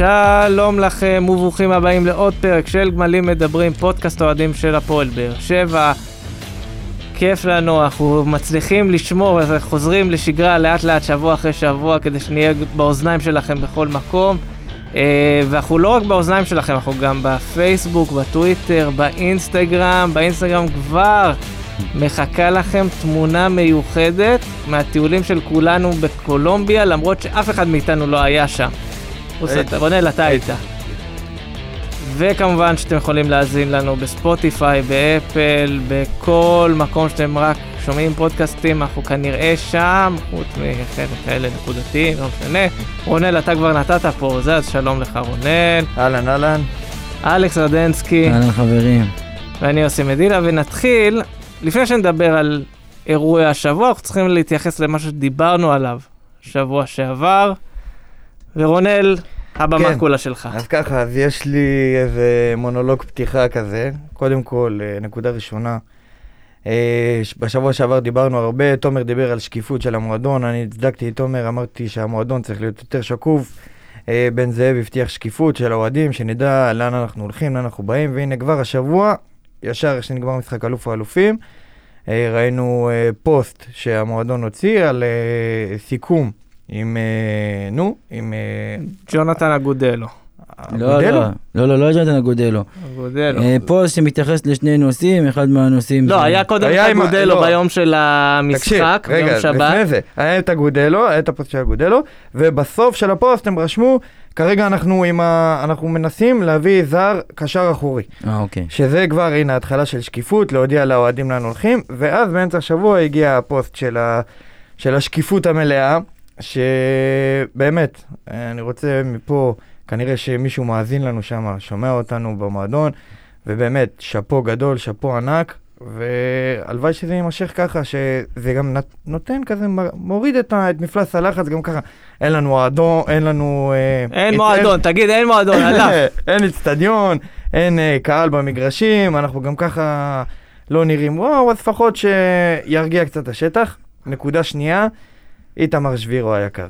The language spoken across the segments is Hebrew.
שלום לכם וברוכים הבאים לעוד פרק של גמלים מדברים, פודקאסט אוהדים של הפועל באר שבע. כיף לנו, אנחנו מצליחים לשמור, חוזרים לשגרה לאט לאט שבוע אחרי שבוע כדי שנהיה באוזניים שלכם בכל מקום. אה, ואנחנו לא רק באוזניים שלכם, אנחנו גם בפייסבוק, בטוויטר, באינסטגרם, באינסטגרם כבר מחכה לכם תמונה מיוחדת מהטיולים של כולנו בקולומביה, למרות שאף אחד מאיתנו לא היה שם. רונל, אתה היית. וכמובן שאתם יכולים להאזין לנו בספוטיפיי, באפל, בכל מקום שאתם רק שומעים פודקאסטים, אנחנו כנראה שם, חוץ מכאלה נקודתיים, לא משנה. רונל, אתה כבר נתת פה, זה אז שלום לך רונל. אהלן, אהלן. אלכס רדנסקי. אהלן חברים. ואני יוסי מדינה, ונתחיל, לפני שנדבר על אירועי השבוע, אנחנו צריכים להתייחס למה שדיברנו עליו שבוע שעבר. ורונל, הבמה כן. כולה שלך. אז ככה, אז יש לי איזה מונולוג פתיחה כזה. קודם כל, אה, נקודה ראשונה. אה, בשבוע שעבר דיברנו הרבה, תומר דיבר על שקיפות של המועדון, אני הצדקתי את תומר, אמרתי שהמועדון צריך להיות יותר שקוף. אה, בן זאב הבטיח שקיפות של האוהדים, שנדע לאן אנחנו הולכים, לאן אנחנו באים, והנה כבר השבוע, ישר איך שנגמר משחק אלוף האלופים, ראינו פוסט שהמועדון הוציא על סיכום עם, נו, עם... ג'ונתן אגודלו. לא, לא, לא, לא, לא ג'ונתן אגודלו. אגודלו. פוסט שמתייחס לשני נושאים, אחד מהנושאים... לא, היה קודם את אגודלו ביום של המשחק, ביום שבת. רגע, לפני זה, היה את אגודלו, היה את הפוסט של אגודלו, ובסוף של הפוסט הם רשמו, כרגע אנחנו עם ה... אנחנו מנסים להביא זר קשר אחורי. אה, אוקיי. שזה כבר, הנה, התחלה של שקיפות, להודיע לאוהדים לאן הולכים, ואז באמצע השבוע הגיע הפוסט של, ה... של השקיפות המלאה, שבאמת, אני רוצה מפה, כנראה שמישהו מאזין לנו שם, שומע אותנו במועדון, ובאמת, שאפו גדול, שאפו ענק, והלוואי שזה יימשך ככה, שזה גם נותן כזה, מוריד את, ה, את מפלס הלחץ, גם ככה. אין לנו מועדון, אין לנו... אה, אין מועדון, אין, תגיד, אין מועדון, הלך. אין אצטדיון, אין אה, קהל במגרשים, אנחנו גם ככה לא נראים וואו, אז לפחות שירגיע קצת השטח. נקודה שנייה, איתמר שבירו היקר.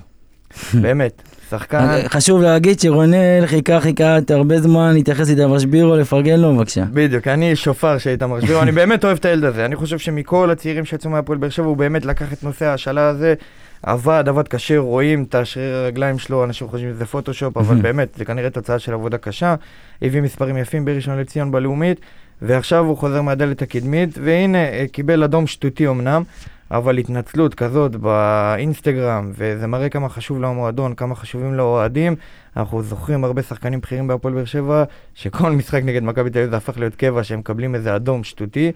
באמת, שחקן... חשוב להגיד שרונל חיכה חיכה הרבה זמן להתייחס לאיתמר שבירו, לפרגן לו בבקשה. בדיוק, אני שופר של איתמר שבירו, אני באמת אוהב את הילד הזה. אני חושב שמכל הצעירים שיצאו מהפועל באר שבע, הוא באמת לקח את נושא ההשאלה הזה, עבד, עבד קשה, רואים את השריר הרגליים שלו, אנשים חושבים שזה פוטושופ, אבל באמת, זה כנראה תוצאה של עבודה קשה. הביא מספרים יפים בראשון לציון בלאומית, ועכשיו הוא חוזר מהדלת הקדמית, והנה, אה, קיבל אדום שטותי אמנם. אבל התנצלות כזאת באינסטגרם, וזה מראה כמה חשוב למועדון, כמה חשובים לאוהדים. אנחנו זוכרים הרבה שחקנים בכירים בהפועל באר שבע, שכל משחק נגד מכבי תל אביב זה הפך להיות קבע, שהם מקבלים איזה אדום שטותי.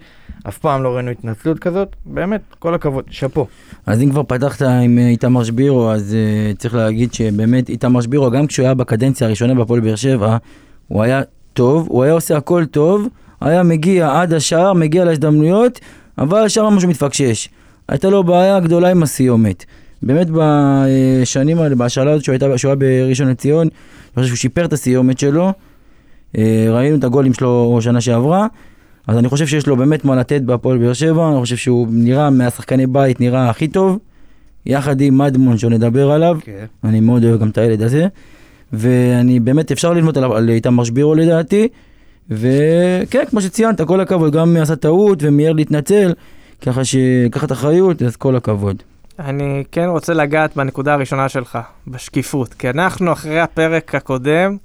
אף פעם לא ראינו התנצלות כזאת, באמת, כל הכבוד, שאפו. אז אם כבר פתחת עם אה, איתמר שבירו, אז uh, צריך להגיד שבאמת איתמר שבירו, גם כשהוא היה בקדנציה הראשונה בהפועל באר שבע, הוא היה טוב, הוא היה עושה הכל טוב, היה מגיע עד השער, מגיע להזדמנויות, אבל שם משהו מתפקשש. הייתה לו בעיה גדולה עם הסיומת. באמת בשנים האלה, בהשאלה הזאת שהוא היה בראשון לציון, אני חושב שהוא שיפר את הסיומת שלו. אה, ראינו את הגולים שלו שנה שעברה, אז אני חושב שיש לו באמת מה לתת בהפועל באר שבע, אני חושב שהוא נראה מהשחקני בית, נראה הכי טוב, יחד עם מדמון שנדבר עליו, okay. כן. אני מאוד אוהב גם את הילד הזה, ואני באמת, אפשר ללמוד על איתמר שבירו לדעתי, וכן, כמו שציינת, כל הכבוד, גם עשה טעות ומיהר להתנצל, ככה שיקחת אחריות, אז כל הכבוד. אני כן רוצה לגעת בנקודה הראשונה שלך, בשקיפות, כי אנחנו אחרי הפרק הקודם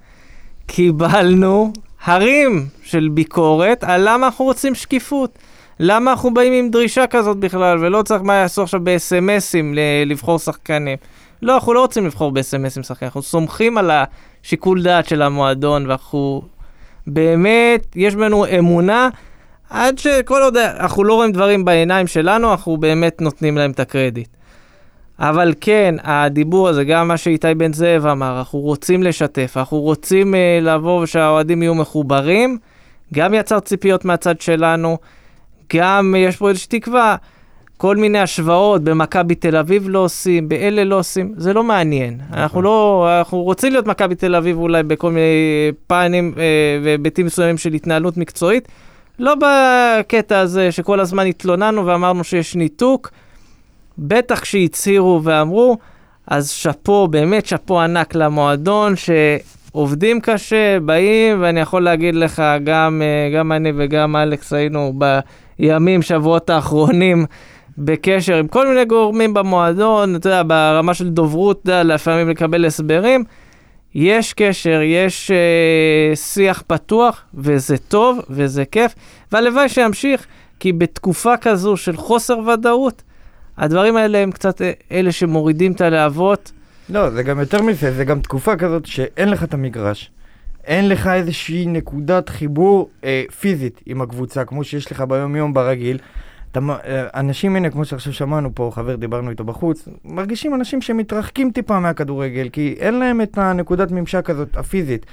קיבלנו הרים של ביקורת על למה אנחנו רוצים שקיפות. למה אנחנו באים עם דרישה כזאת בכלל, ולא צריך מה יעשו עכשיו ב-SMSים לבחור שחקנים. לא, אנחנו לא רוצים לבחור ב-SMSים שחקנים, אנחנו סומכים על השיקול דעת של המועדון, ואנחנו באמת, יש בנו אמונה עד שכל עוד אנחנו לא רואים דברים בעיניים שלנו, אנחנו באמת נותנים להם את הקרדיט. אבל כן, הדיבור הזה, גם מה שאיתי בן זאב אמר, אנחנו רוצים לשתף, אנחנו רוצים uh, לבוא ושהאוהדים יהיו מחוברים, גם יצר ציפיות מהצד שלנו, גם יש פה איזושהי תקווה. כל מיני השוואות, במכבי תל אביב לא עושים, באלה לא עושים, זה לא מעניין. נכון. אנחנו לא, אנחנו רוצים להיות מכבי תל אביב אולי בכל מיני פנים והיבטים מסוימים של התנהלות מקצועית, לא בקטע הזה שכל הזמן התלוננו ואמרנו שיש ניתוק, בטח כשהצהירו ואמרו, אז שאפו, באמת שאפו ענק למועדון, עובדים קשה, באים, ואני יכול להגיד לך, גם, אה, גם אני וגם אלכס היינו בימים, שבועות האחרונים, בקשר עם כל מיני גורמים במועדון, אתה יודע, ברמה של דוברות, אתה יודע, לפעמים לקבל הסברים. יש קשר, יש אה, שיח פתוח, וזה טוב, וזה כיף, והלוואי שימשיך, כי בתקופה כזו של חוסר ודאות, הדברים האלה הם קצת אה, אלה שמורידים את הלהבות. לא, זה גם יותר מזה, זה גם תקופה כזאת שאין לך את המגרש. אין לך איזושהי נקודת חיבור אה, פיזית עם הקבוצה, כמו שיש לך ביום-יום ברגיל. אתה, אה, אנשים, הנה, כמו שעכשיו שמענו פה, חבר דיברנו איתו בחוץ, מרגישים אנשים שמתרחקים טיפה מהכדורגל, כי אין להם את הנקודת ממשק הזאת, הפיזית.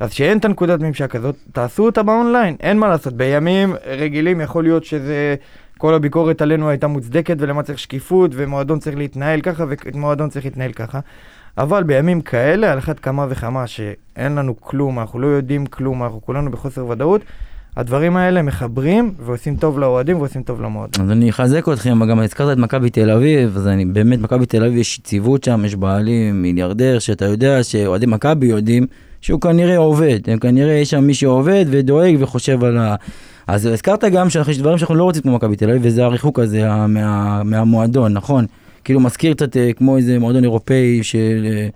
אז שאין את הנקודת ממשק הזאת, תעשו אותה באונליין, אין מה לעשות. בימים רגילים יכול להיות שזה... כל הביקורת עלינו הייתה מוצדקת ולמה צריך שקיפות ומועדון צריך להתנהל ככה ומועדון צריך להתנהל ככה. אבל בימים כאלה, על אחת כמה וכמה שאין לנו כלום, אנחנו לא יודעים כלום, אנחנו כולנו בחוסר ודאות, הדברים האלה מחברים ועושים טוב לאוהדים ועושים טוב למועדון. אז אני אחזק אתכם, גם הזכרת את מכבי תל אביב, אז אני באמת, מכבי תל אביב יש יציבות שם, יש בעלים, מיליארדר, שאתה יודע שאוהדי מכבי יודעים שהוא כנראה עובד, הם כנראה יש שם מי שעובד ודואג וחושב על ה... אז הזכרת גם שיש דברים שאנחנו לא רוצים כמו מכבי תל אביב, וזה הריחוק הזה מה, מהמועדון, נכון? כאילו מזכיר קצת אה, כמו איזה מועדון אירופאי של אה,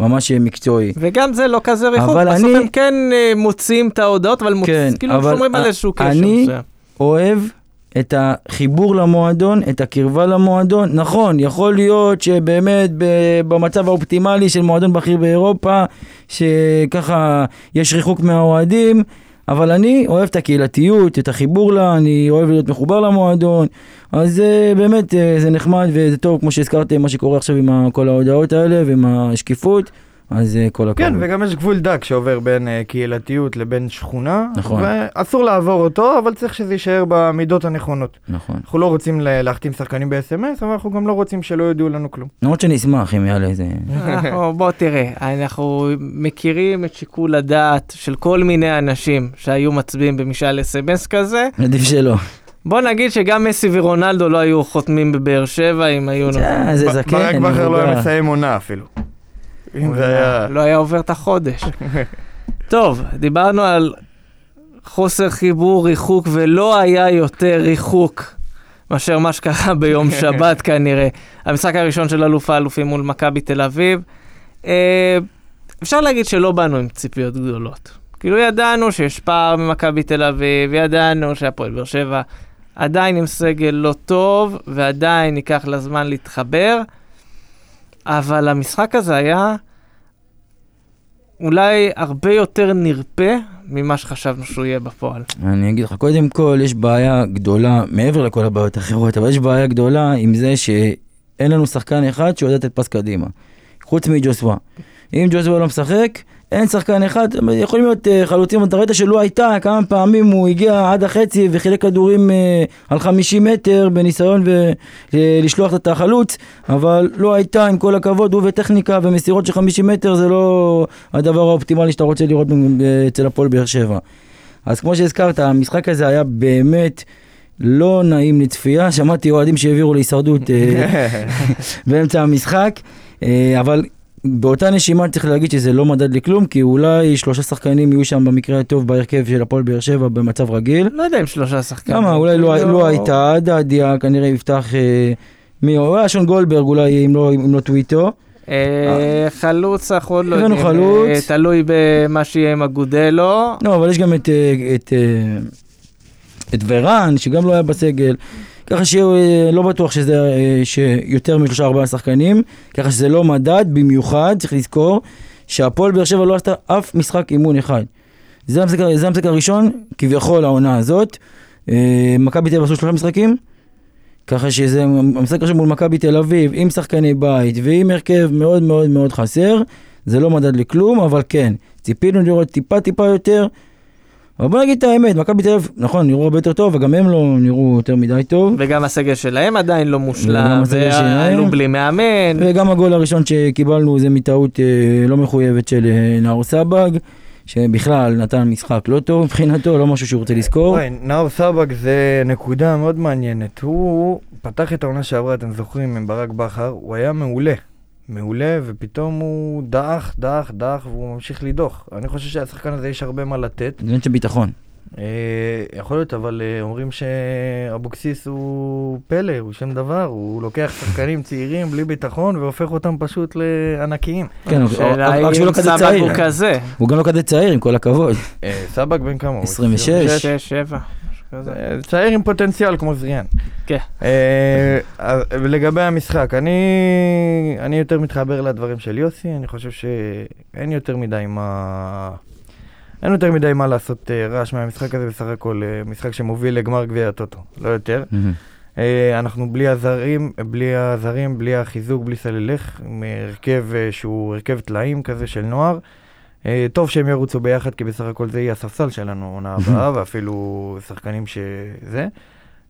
ממש מקצועי. וגם זה לא כזה ריחוק, בסוף אני- הם כן אה, מוציאים את ההודעות, אבל מוצ... כן, כאילו אבל שומרים על איזשהו קשר. אני- מסוים. אוהב את החיבור למועדון, את הקרבה למועדון. נכון, יכול להיות שבאמת במצב האופטימלי של מועדון בכיר באירופה, שככה יש ריחוק מהאוהדים, אבל אני אוהב את הקהילתיות, את החיבור לה, אני אוהב להיות מחובר למועדון, אז אה, באמת אה, זה נחמד וזה טוב, כמו שהזכרתם, מה שקורה עכשיו עם כל ההודעות האלה ועם השקיפות, אז אה, כל הכבוד. כן, וגם יש גבול דק שעובר בין uh, קהילתיות לבין שכונה, נכון. ואסור לעבור אותו, אבל צריך שזה יישאר במידות הנכונות. נכון. אנחנו לא רוצים להחתים שחקנים ב-SMS, אבל אנחנו גם לא רוצים שלא יודיעו לנו כלום. למרות שאני אשמח אם יעלה איזה... בוא תראה, אנחנו מכירים את שיקול הדעת של כל מיני אנשים שהיו מצביעים במשאל אס.אם.אס כזה. עדיף שלא. בוא נגיד שגם מסי ורונלדו לא היו חותמים בבאר שבע אם היו... זה זקן, ברק בכר לא היה. מסיים עונה אפילו. אם זה היה... לא היה עובר את החודש. טוב, דיברנו על חוסר חיבור, ריחוק, ולא היה יותר ריחוק מאשר מה שקרה ביום שבת כנראה. המשחק הראשון של אלוף האלופים מול מכבי תל אביב. אה, אפשר להגיד שלא באנו עם ציפיות גדולות. כאילו ידענו שיש פער ממכבי תל אביב, ידענו שהפועל באר שבע עדיין עם סגל לא טוב, ועדיין ייקח לה זמן להתחבר, אבל המשחק הזה היה אולי הרבה יותר נרפה ממה שחשבנו שהוא יהיה בפועל. אני אגיד לך, קודם כל יש בעיה גדולה, מעבר לכל הבעיות האחרות, אבל יש בעיה גדולה עם זה שאין לנו שחקן אחד שיודע לתת פס קדימה, חוץ מג'וסווה. אם ג'וסווה לא משחק, אין שחקן אחד, יכולים להיות uh, חלוצים, אתה ראית שלו הייתה, כמה פעמים הוא הגיע עד החצי וחילק כדורים uh, על 50 מטר בניסיון אה, לשלוח את החלוץ, אבל לא הייתה, עם כל הכבוד, הוא וטכניקה ומסירות של 50 מטר זה לא הדבר האופטימלי שאתה רוצה לראות אצל הפועל באר שבע. אז כמו שהזכרת, המשחק הזה היה באמת לא נעים לצפייה, שמעתי אוהדים שהעבירו להישרדות אה, באמצע המשחק, אה, אבל באותה נשימה צריך להגיד שזה לא מדד לכלום, כי אולי שלושה שחקנים יהיו שם במקרה הטוב בהרכב של הפועל באר שבע במצב רגיל. לא יודע אם שלושה שחקנים. למה? אולי לא, לא הייתה, דדיה כנראה יפתח, אה, מי, אולי שון גולדברג אולי אם לא, אם לא טוויטו. אה, חלוץ אנחנו עוד לא יודעים. חלוץ. אה, תלוי במה שיהיה עם אגודלו. לא, אבל יש גם את, אה, את, את ורן, שגם לא היה בסגל. ככה שלא בטוח שזה אה, שיותר משלושה ארבעה שחקנים, ככה שזה לא מדד, במיוחד, צריך לזכור, שהפועל באר שבע לא עשתה אף משחק אימון אחד. זה המשחק, זה המשחק הראשון, כביכול העונה הזאת. אה, מכבי תל אביב עשו שלושה משחקים, ככה שזה המשחק הראשון מול מכבי תל אביב, עם שחקני בית ועם הרכב מאוד מאוד מאוד חסר, זה לא מדד לכלום, אבל כן, ציפינו לראות טיפה טיפה יותר. אבל בוא נגיד את האמת, מכבי תל אביב, נכון, נראו הרבה יותר טוב, וגם הם לא נראו יותר מדי טוב. וגם הסגל שלהם עדיין לא מושלם. ועלו בלי מאמן. וגם הגול הראשון שקיבלנו זה מטעות אה, לא מחויבת של אה, נאור סבג, שבכלל נתן משחק לא טוב מבחינתו, לא משהו שהוא רוצה לזכור. נאור סבג זה נקודה מאוד מעניינת. הוא פתח את העונה שעברה, אתם זוכרים, עם ברק בכר, הוא היה מעולה. מעולה, ופתאום הוא דעך, דעך, דעך, והוא ממשיך לדוח. אני חושב שהשחקן הזה יש הרבה מה לתת. זה עניין של ביטחון. אה, יכול להיות, אבל אה, אומרים שאבוקסיס הוא פלא, הוא שם דבר, הוא לוקח שחקנים צעירים בלי ביטחון והופך אותם פשוט לענקיים. כן, רק שהוא לא כזה צעיר. הוא כזה. הוא גם לא כזה צעיר, עם כל הכבוד. אה, סבק בן כמה הוא? 26. 6, 7. כזה. אה, צעיר עם פוטנציאל כמו זריאן. כן. אה, לגבי המשחק, אני, אני יותר מתחבר לדברים של יוסי, אני חושב שאין יותר מדי מה... אין יותר מדי מה לעשות אה, רעש מהמשחק הזה, בסך הכל משחק שמוביל לגמר גביע הטוטו, לא יותר. אנחנו בלי הזרים, בלי הזרים, בלי החיזוק, בלי סלילך, עם הרכב אה, שהוא הרכב טלאים כזה של נוער. אה, טוב שהם ירוצו ביחד, כי בסך הכל זה יהיה הספסל שלנו עונה הבאה, ואפילו שחקנים שזה.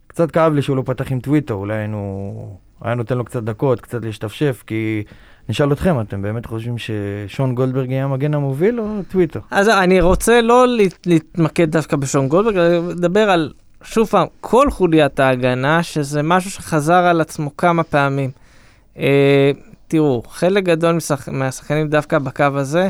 קצת כאב לי שהוא לא פתח עם טוויטר, אולי היינו... היה נותן לו קצת דקות, קצת להשתפשף, כי נשאל אתכם, אתם באמת חושבים ששון גולדברג יהיה המגן המוביל או טוויטר? אז אני רוצה לא להת- להתמקד דווקא בשון גולדברג, אלא לדבר על, שוב פעם, כל חוליית ההגנה, שזה משהו שחזר על עצמו כמה פעמים. אה, תראו, חלק גדול. מהשחקנים דווקא בקו הזה,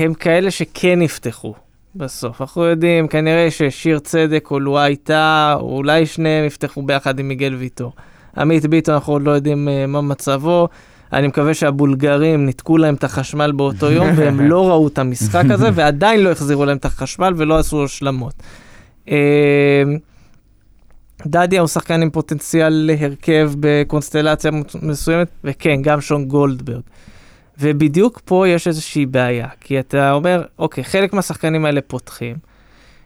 הם כאלה שכן יפתחו בסוף. אנחנו יודעים, כנראה ששיר צדק או לואי טאה, או אולי שניהם יפתחו ביחד עם מיגל ויטור. עמית ביטון, אנחנו עוד לא יודעים אה, מה מצבו. אני מקווה שהבולגרים ניתקו להם את החשמל באותו יום, והם לא ראו את המשחק הזה, ועדיין לא החזירו להם את החשמל ולא עשו השלמות. אה, דדיה הוא שחקן עם פוטנציאל להרכב בקונסטלציה מסוימת, וכן, גם שון גולדברג. ובדיוק פה יש איזושהי בעיה, כי אתה אומר, אוקיי, חלק מהשחקנים האלה פותחים.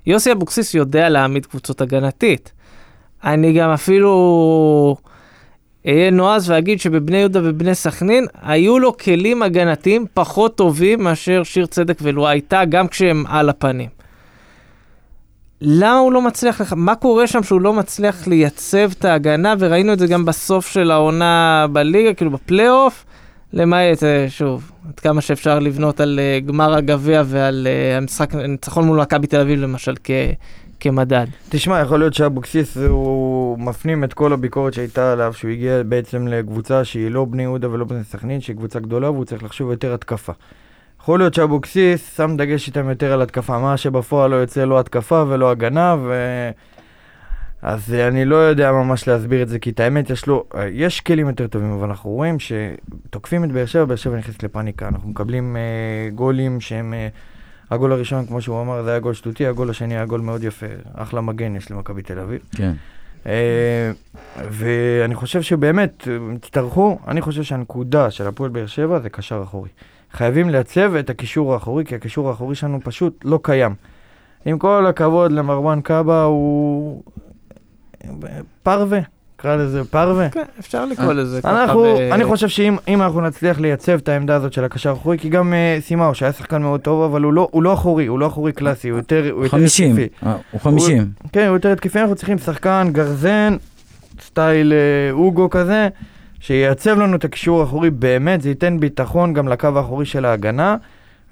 יוסי אבוקסיס יודע להעמיד קבוצות הגנתית. אני גם אפילו אהיה נועז ואגיד שבבני יהודה ובני סכנין היו לו כלים הגנתיים פחות טובים מאשר שיר צדק ולואי הייתה, גם כשהם על הפנים. למה הוא לא מצליח, לח... מה קורה שם שהוא לא מצליח לייצב את ההגנה, וראינו את זה גם בסוף של העונה בליגה, כאילו בפלייאוף, למעט, אה, שוב, עד כמה שאפשר לבנות על uh, גמר הגביע ועל uh, המשחק, ניצחון מול מכבי תל אביב למשל כ... כמדד. תשמע, יכול להיות שאבוקסיס הוא מפנים את כל הביקורת שהייתה עליו, שהוא הגיע בעצם לקבוצה שהיא לא בני יהודה ולא בני סכנין, שהיא קבוצה גדולה והוא צריך לחשוב יותר התקפה. יכול להיות שאבוקסיס שם דגש איתם יותר על התקפה, מה שבפועל לא יוצא לא התקפה ולא הגנה, ו... אז אני לא יודע ממש להסביר את זה, כי את האמת יש לו, יש כלים יותר טובים, אבל אנחנו רואים שתוקפים את באר שבע, באר שבע נכנסת לפאניקה, אנחנו מקבלים אה, גולים שהם... אה, הגול הראשון, כמו שהוא אמר, זה היה גול שטותי, הגול השני היה גול מאוד יפה, אחלה מגן יש למכבי תל אביב. כן. אה, ואני חושב שבאמת, תצטרכו, אני חושב שהנקודה של הפועל באר שבע זה קשר אחורי. חייבים לייצב את הקישור האחורי, כי הקישור האחורי שלנו פשוט לא קיים. עם כל הכבוד למרואן קאבה, הוא פרווה, נקרא לזה פרווה. כן, אפשר לקרוא לזה אנחנו, ב- אני חושב שאם אם אנחנו נצליח לייצב את העמדה הזאת של הקשר האחורי, כי גם uh, סימאו, שהיה שחקן מאוד טוב, אבל הוא לא, הוא לא אחורי, הוא לא אחורי קלאסי, הוא יותר, יותר 50. התקפי. אה, הוא 50. כן, הוא יותר התקפי, אנחנו צריכים שחקן גרזן, סטייל אה, אוגו כזה, שייצב לנו את הקישור האחורי באמת, זה ייתן ביטחון גם לקו האחורי של ההגנה,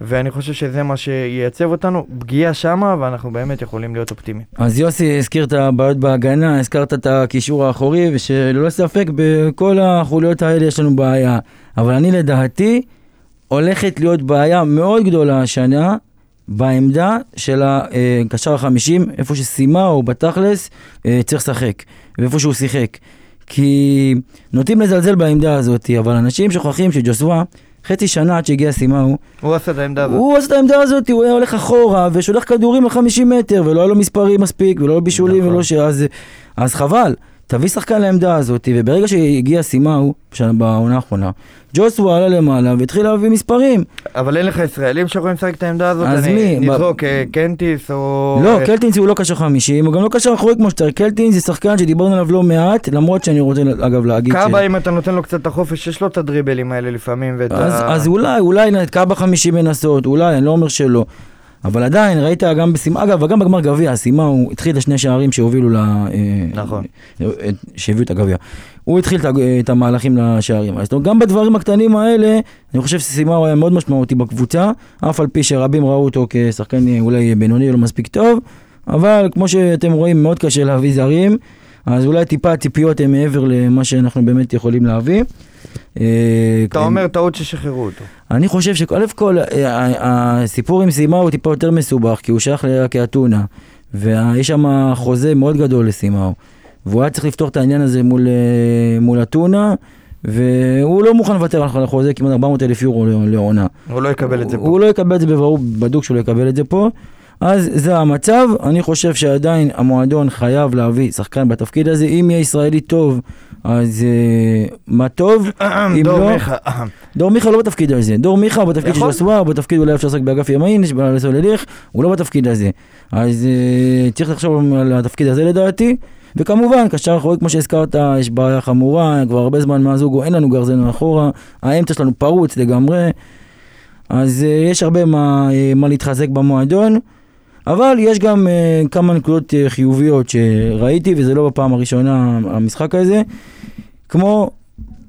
ואני חושב שזה מה שייצב אותנו, פגיעה שמה, ואנחנו באמת יכולים להיות אופטימיים. אז יוסי הזכיר את הבעיות בהגנה, הזכרת את הקישור האחורי, ושללא ספק בכל החוליות האלה יש לנו בעיה. אבל אני לדעתי, הולכת להיות בעיה מאוד גדולה השנה בעמדה של הקשר החמישים, איפה שסיימה או בתכלס אה, צריך לשחק, ואיפה שהוא שיחק. כי נוטים לזלזל בעמדה הזאת, אבל אנשים שוכחים שג'וסווה, חצי שנה עד שהגיע סימאו, הוא עשה את העמדה הזאת. הוא עשה את העמדה הזאת, הוא היה הולך אחורה ושולח כדורים ל-50 מטר, ולא היה לו מספרים מספיק, ולא היה לו בישולים, נכון. ולא ש... אז, אז חבל, תביא שחקן לעמדה הזאת, וברגע שהגיע סימאו, בעונה האחרונה, ג'וסווה עלה למעלה והתחיל להביא מספרים. אבל אין לך ישראלים שיכולים לשחק את העמדה הזאת? אז אני מי? נזרוק אה, קנטיס או... לא, אה, קלטינס הוא לא קשר 50, הוא גם לא קשר אחורי כמו שצריך. קלטינס זה שחקן שדיברנו עליו לא מעט, למרות שאני רוצה אגב להגיד קאבה, אם אתה נותן לו קצת את החופש, יש לו את הדריבלים האלה לפעמים, ואת אז, ה... אז אולי, אולי קאבה 50 מנסות, אולי, אני לא אומר שלא. אבל עדיין, ראית גם בסימה, אגב, גם בגמר גביע, הסימה הוא התחיל את השני שערים שהובילו ל... אה, נכון. אה, שהביאו את הגביע. הוא התחיל את, המהלכים לשערים. אז גם בדברים הקטנים האלה, אני חושב שסימה הוא היה מאוד משמעותי בקבוצה, אף על פי שרבים ראו אותו כשחקן אה, אולי בינוני או לא מספיק טוב, אבל כמו שאתם רואים, מאוד קשה להביא זרים. אז אולי טיפה הציפיות הן מעבר למה שאנחנו באמת יכולים להביא. אה, אתה אומר טעות ששחררו אותו. אני חושב שא' כל, אה, הסיפור עם סימה הוא טיפה יותר מסובך, כי הוא שייך לאתונה, ויש שם חוזה מאוד גדול לסימאו, והוא היה צריך לפתור את העניין הזה מול, אה, מול אתונה, והוא לא מוכן לוותר על החוזה כמעט 400 אלף יורו לעונה. הוא לא יקבל את זה פה. הוא לא יקבל את זה בברור, בדוק שהוא לא יקבל את זה פה. אז זה המצב, אני חושב שעדיין המועדון חייב להביא שחקן בתפקיד הזה, אם יהיה ישראלי טוב, אז uh, מה טוב, אם דור לא, מיכה. דור מיכה לא בתפקיד הזה, דור מיכה בתפקיד של יכול. סוואר, בתפקיד אולי אפשר לשחק באגף ימין, לסולליך, הוא לא בתפקיד הזה. אז uh, צריך לחשוב על התפקיד הזה לדעתי. וכמובן, קשר אחורי, כמו שהזכרת, יש בעיה חמורה, כבר הרבה זמן מהזוגו, אין לנו גרזן מאחורה, האמצע שלנו פרוץ לגמרי, אז uh, יש הרבה מה, uh, מה להתחזק במועדון, אבל יש גם uh, כמה נקודות uh, חיוביות שראיתי, וזה לא בפעם הראשונה המשחק הזה, כמו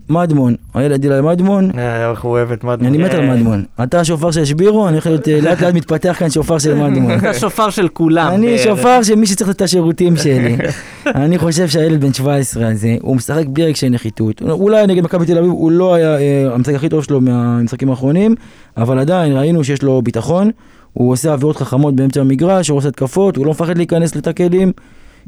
מדמון, הילד אילי מדמון, אה, איך הוא אוהב את מדמון. אני מת על מדמון. אתה השופר של שבירו, אני הולך להיות לאט לאט מתפתח כאן שופר של מדמון. אתה השופר של כולם. אני. שופר של מי שצריך את השירותים שלי. אני חושב שהילד בן 17 הזה, הוא משחק בלי רגשי נחיתות. אולי נגד מכבי תל אביב הוא לא היה המשחק הכי טוב שלו מהמשחקים האחרונים, אבל עדיין ראינו שיש לו ביטחון. הוא עושה עבירות חכמות באמצע המגרש, הוא עושה התקפות, הוא לא מפחד להיכנס לתקלים.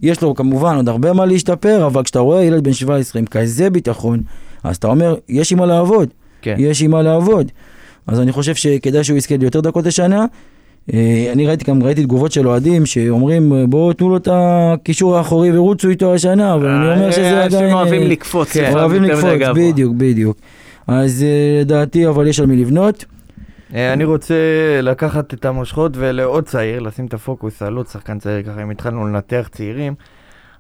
יש לו כמובן עוד הרבה מה להשתפר, אבל כשאתה רואה ילד בן 17 עם כזה ביטחון, אז אתה אומר, יש עם מה לעבוד. כן. יש עם מה לעבוד. אז אני חושב שכדאי שהוא יזכה ליותר דקות לשנה. אה, אני ראיתי גם ראיתי תגובות של אוהדים שאומרים בואו תנו לו את הקישור האחורי ורוצו איתו השנה, אבל אני אומר שזה עדיין... אנשים אוהבים אה, לקפוץ. כן, אוהבים לקפוץ. בדיוק, בדיוק. אז אה, לדעתי אבל יש על מי לבנות. אה, אני רוצה לקחת את המושכות ולעוד צעיר, לשים את הפוקוס על עוד שחקן צעיר, ככה אם התחלנו לנתח צעירים,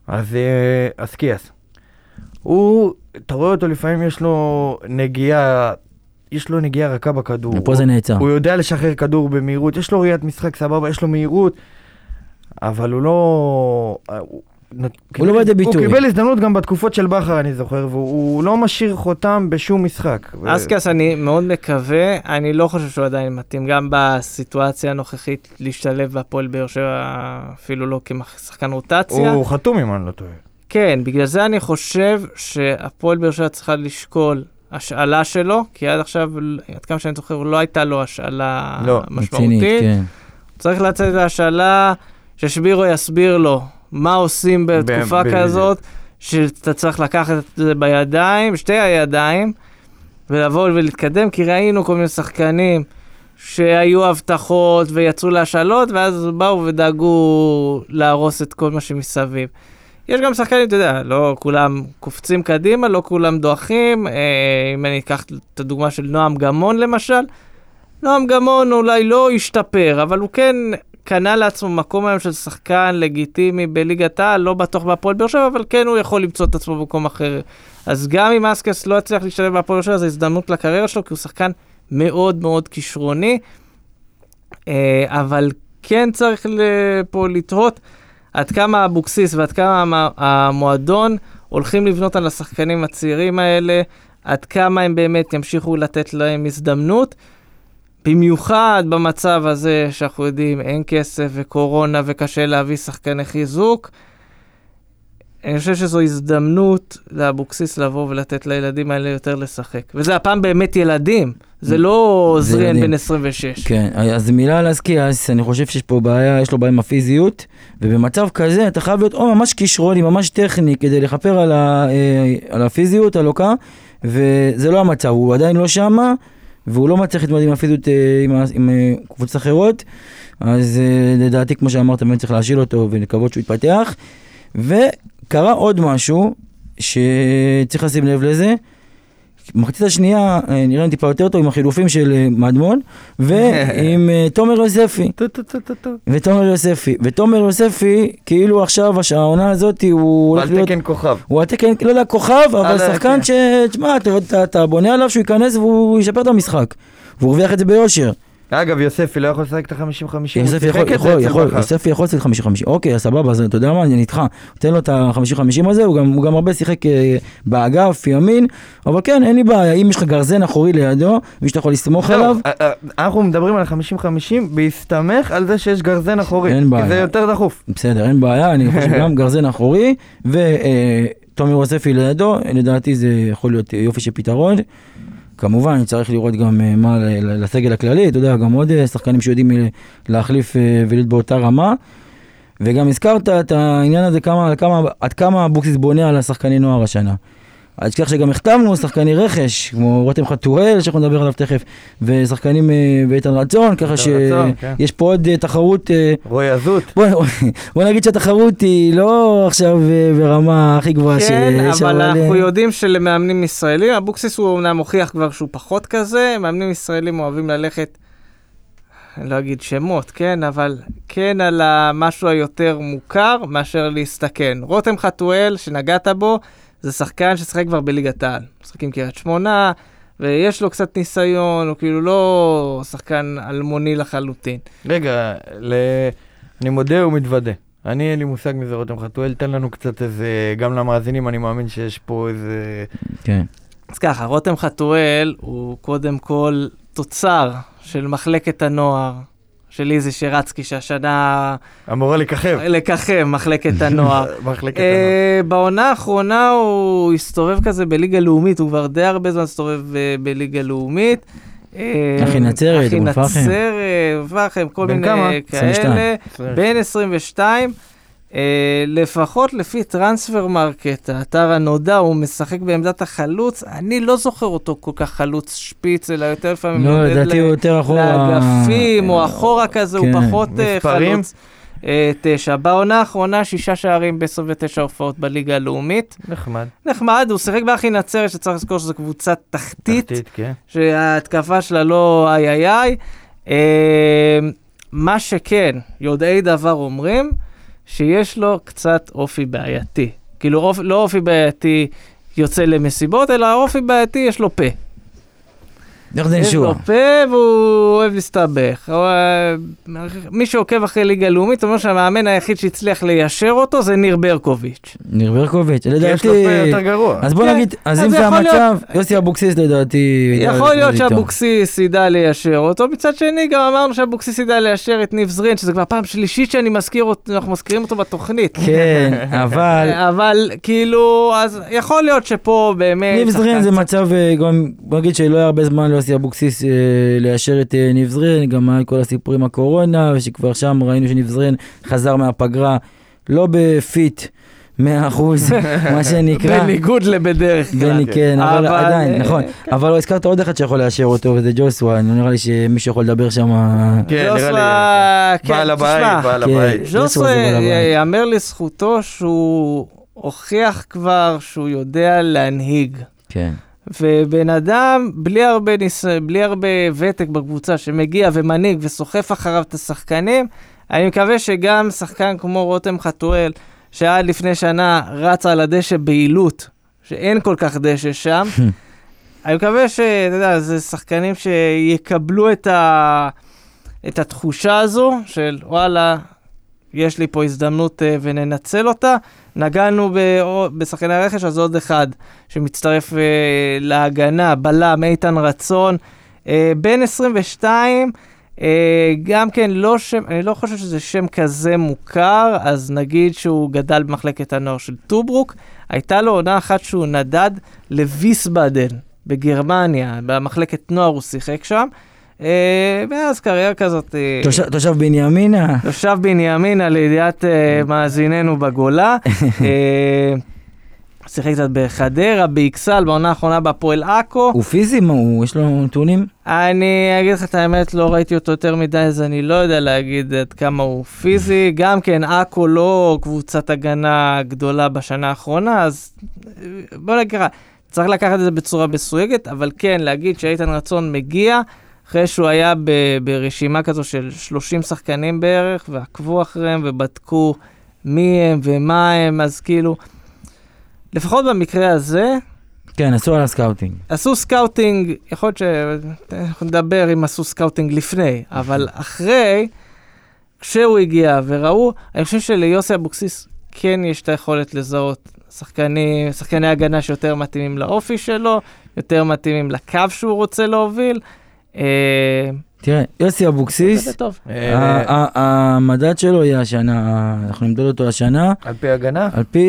אז אה, אסקיאס. הוא, אתה רואה אותו לפעמים יש לו נגיעה, יש לו נגיעה רכה בכדור. ופה זה נעצר. הוא יודע לשחרר כדור במהירות, יש לו ראיית משחק סבבה, יש לו מהירות, אבל הוא לא... הוא, הוא לא בא לידי ביטוי. הוא קיבל הזדמנות גם בתקופות של בכר, אני זוכר, והוא לא משאיר חותם בשום משחק. ו- אסקס, אני מאוד מקווה, אני לא חושב שהוא עדיין מתאים, גם בסיטואציה הנוכחית, להשתלב בהפועל באר שבע, אפילו לא כשחקן רוטציה. הוא חתום אם אני לא טועה. כן, בגלל זה אני חושב שהפועל באר שבע צריכה לשקול השאלה שלו, כי עד עכשיו, עד כמה שאני זוכר, לא הייתה לו השאלה לא, רצינית, משמעותית. כן. צריך לצאת להשאלה, ששבירו יסביר לו מה עושים בתקופה ב- כזאת, שאתה צריך לקחת את זה בידיים, שתי הידיים, ולבוא ולהתקדם, כי ראינו כל מיני שחקנים שהיו הבטחות ויצאו להשאלות, ואז באו ודאגו להרוס את כל מה שמסביב. יש גם שחקנים, אתה יודע, לא כולם קופצים קדימה, לא כולם דועכים. אה, אם אני אקח את הדוגמה של נועם גמון למשל, נועם גמון אולי לא השתפר, אבל הוא כן קנה לעצמו מקום היום של שחקן לגיטימי בליגת העל, לא בטוח בהפועל באר שבע, אבל כן הוא יכול למצוא את עצמו במקום אחר. אז גם אם אסקס לא יצליח להשתלב בהפועל באר שבע, זו הזדמנות לקריירה שלו, כי הוא שחקן מאוד מאוד כישרוני. אה, אבל כן צריך פה לתהות עד כמה אבוקסיס ועד כמה המ- המועדון הולכים לבנות על השחקנים הצעירים האלה, עד כמה הם באמת ימשיכו לתת להם הזדמנות. במיוחד במצב הזה שאנחנו יודעים, אין כסף וקורונה וקשה להביא שחקני חיזוק. אני חושב שזו הזדמנות לאבוקסיס לבוא ולתת לילדים האלה יותר לשחק. וזה הפעם באמת ילדים, זה לא זריאן. בן 26. כן, אז מילה על אסקיאס, אני חושב שיש פה בעיה, יש לו בעיה עם הפיזיות, ובמצב כזה אתה חייב להיות או ממש כישרוני, ממש טכני, כדי לכפר על, ה, אה, על הפיזיות הלוקה, וזה לא המצב, הוא עדיין לא שמה, והוא לא מצליח להתמודד עם הפיזיות אה, עם, עם אה, קבוצות אחרות, אז אה, לדעתי, כמו שאמרת, באמת צריך להשאיל אותו ולקוות שהוא יתפתח. וקרה עוד משהו שצריך לשים לב לזה. במחצית השנייה אה, נראה לי טיפה יותר טוב עם החילופים של אה, מדמון ועם אה, תומר יוספי. ותומר יוספי. ותומר יוספי, כאילו עכשיו העונה הזאת הוא הוא הולך על להיות... תקן כוכב. הוא התקן, לא יודע, כוכב, אבל על ה- שחקן כן. ש... תשמע, אתה בונה עליו שהוא ייכנס והוא ישפר את המשחק. והוא הרוויח את זה ביושר. אגב, יוספי לא יכול לשחק את ה-50-50, הוא יוסף שיחק יכול, את זה יכול, אצל יכול, בכר. יוסף יכול לעשות 50-50, אוקיי, סבבה, אז אתה יודע מה, אני איתך, תן לו את ה-50-50 הזה, הוא גם, הוא גם הרבה שיחק אה, באגף, ימין, אבל כן, אין לי בעיה, אם יש לך גרזן אחורי לידו, מי שאתה יכול לסמוך לא, עליו, אה, אה, אנחנו מדברים על ה-50-50 בהסתמך על זה שיש גרזן אחורי. אין כי בעיה. זה יותר דחוף. בסדר, אין בעיה, אני חושב גם גרזן אחורי, ותומי רוספי לידו, לדעתי זה יכול להיות יופי של פתרון. כמובן, צריך לראות גם אה, מה לסגל הכללי, אתה יודע, גם עוד אה, שחקנים שיודעים אה, להחליף ולהיות באותה רמה. וגם הזכרת את העניין הזה, כמה, כמה, עד כמה אבוקסיס בונה על השחקני נוער השנה. אל תשכח שגם החתמנו שחקני רכש, כמו רותם חתואל, שאנחנו נדבר עליו תכף, ושחקנים אה, ואיתן רצון, ככה רצון, כן. שיש פה עוד אה, תחרות אה, רועי עזות. בוא, נגיד שהתחרות היא לא עכשיו אה, ברמה הכי גבוהה כן, שיש, אבל אה, אנחנו יודעים שלמאמנים ישראלים, אבוקסיס הוא אומנם הוכיח כבר שהוא פחות כזה, מאמנים ישראלים אוהבים ללכת, לא אגיד שמות, כן, אבל כן על המשהו היותר מוכר מאשר להסתכן. רותם חתואל, שנגעת בו, זה שחקן ששיחק כבר בליגת העל. משחק עם קריית שמונה, ויש לו קצת ניסיון, הוא כאילו לא שחקן אלמוני לחלוטין. רגע, ל... אני מודה ומתוודה. אני אין לי מושג מזה רותם חתואל, תן לנו קצת איזה, גם למאזינים אני מאמין שיש פה איזה... כן. אז ככה, רותם חתואל הוא קודם כל תוצר של מחלקת הנוער של איזי שרצקי, שהשנה אמורה לככב. לככב מחלקת הנוער. מחלקת אה, בעונה האחרונה הוא הסתובב כזה בליגה לאומית, הוא כבר די הרבה זמן הסתובב אה, בליגה לאומית. אה, אחי נצרת, אחי. נצרת, אום אל-פחם, כל מיני? כאלה. 22. הנוער. בן 22, אה, לפחות לפי Transfermarkt, האתר הנודע, הוא משחק בעמדת החלוץ. אני לא זוכר אותו כל כך חלוץ שפיץ, אלא יותר לפעמים לא, לדעתי הוא יותר אחורה. לאגפים, או אחורה כזה, הוא כן. פחות אה? חלוץ. אה, תשע. בעונה האחרונה, שישה שערים ב-29 הופעות בליגה הלאומית. נחמד. נחמד, הוא שיחק באחי נצרת, שצריך לזכור שזו קבוצת תחתית. תחתית, כן. שההתקפה שלה לא איי איי איי. אה, מה שכן, יודעי דבר אומרים, שיש לו קצת אופי בעייתי. כאילו, אופ, לא אופי בעייתי יוצא למסיבות, אלא אופי בעייתי יש לו פה. ירדן יש שועה. לו פה והוא אוהב להסתבך. מי שעוקב אחרי ליגה לאומית אומר שהמאמן היחיד שהצליח ליישר אותו זה ניר ברקוביץ'. ניר ברקוביץ', כי יש לדעתי... לו פה יותר גרוע. אז בוא כן, נגיד, אז אם זה המצב, יוסי אבוקסיס לדעתי... יכול להיות. שאבוקסיס ידע ליישר אותו, מצד שני גם אמרנו שאבוקסיס ידע ליישר את ניב זרין, שזה כבר פעם שלישית שאני מזכיר אותו, אנחנו מזכירים אותו בתוכנית. כן, אבל... אבל כאילו, אז יכול להיות שפה באמת... ניב זרין זה מצב, אה, בוא נגיד שלא הרבה זמן ליוסי אבוקסיס אה, ליישר את אה, ניב זרין, גם היה כל הסיפורים הקורונה, ושכבר שם ראינו שניב זרין חזר מהפגרה לא בפיט 100%, מה שנקרא. בניגוד לבדרך כלל. כן, אבל אבל, עדיין, אה, נכון. כן. אבל לא הזכרת עוד אחד שיכול לאשר אותו, וזה ג'וסווה, נראה לי שמישהו יכול לדבר שם... כן, נראה לי. ז'וסווה, כן, בעל הבית, בעל כן. הבית. בעל הבית. יאמר לזכותו שהוא הוכיח כבר שהוא יודע להנהיג. כן. ובן אדם בלי הרבה, ניס... בלי הרבה ותק בקבוצה שמגיע ומנהיג וסוחף אחריו את השחקנים, אני מקווה שגם שחקן כמו רותם חתואל, שעד לפני שנה רץ על הדשא בעילות, שאין כל כך דשא שם, אני מקווה שאתה יודע, זה שחקנים שיקבלו את, ה... את התחושה הזו של וואלה, יש לי פה הזדמנות אה, וננצל אותה. נגענו בשחקני הרכש, אז עוד אחד שמצטרף אה, להגנה, בלם, איתן רצון, אה, בן 22, אה, גם כן לא שם, אני לא חושב שזה שם כזה מוכר, אז נגיד שהוא גדל במחלקת הנוער של טוברוק. הייתה לו עונה אחת שהוא נדד לוויסבדן בגרמניה, במחלקת נוער הוא שיחק שם. אה, ואז קריירה כזאת... אה, תושב- בנימינה, תושב בנימינה לידיעת אה, מאזיננו בגולה. אה, שיחק קצת בחדרה, באכסל, בעונה האחרונה בהפועל עכו. הוא פיזי? מה, הוא- יש לו נתונים? אני אגיד לך את האמת, לא ראיתי אותו יותר מדי, אז אני לא יודע להגיד עד כמה הוא פיזי. גם כן, עכו לא קבוצת הגנה גדולה בשנה האחרונה, אז אה, בוא נגיד ככה, צריך לקחת את זה בצורה מסויגת, אבל כן, להגיד שאיתן רצון מגיע, אחרי שהוא היה ב- ברשימה כזו של 30 שחקנים בערך, ועקבו אחריהם ובדקו מי הם ומה הם, אז כאילו, לפחות במקרה הזה, כן, עשו על הסקאוטינג. עשו סקאוטינג, יכול להיות שאנחנו נדבר אם עשו סקאוטינג לפני, אבל אחרי, כשהוא הגיע וראו, אני חושב שליוסי אבוקסיס כן יש את היכולת לזהות שחקנים, שחקני הגנה שיותר מתאימים לאופי שלו, יותר מתאימים לקו שהוא רוצה להוביל. אה, תראה, יוסי אבוקסיס. אה, המדד שלו יהיה השנה, אנחנו נמדוד אותו השנה, על פי הגנה? על פי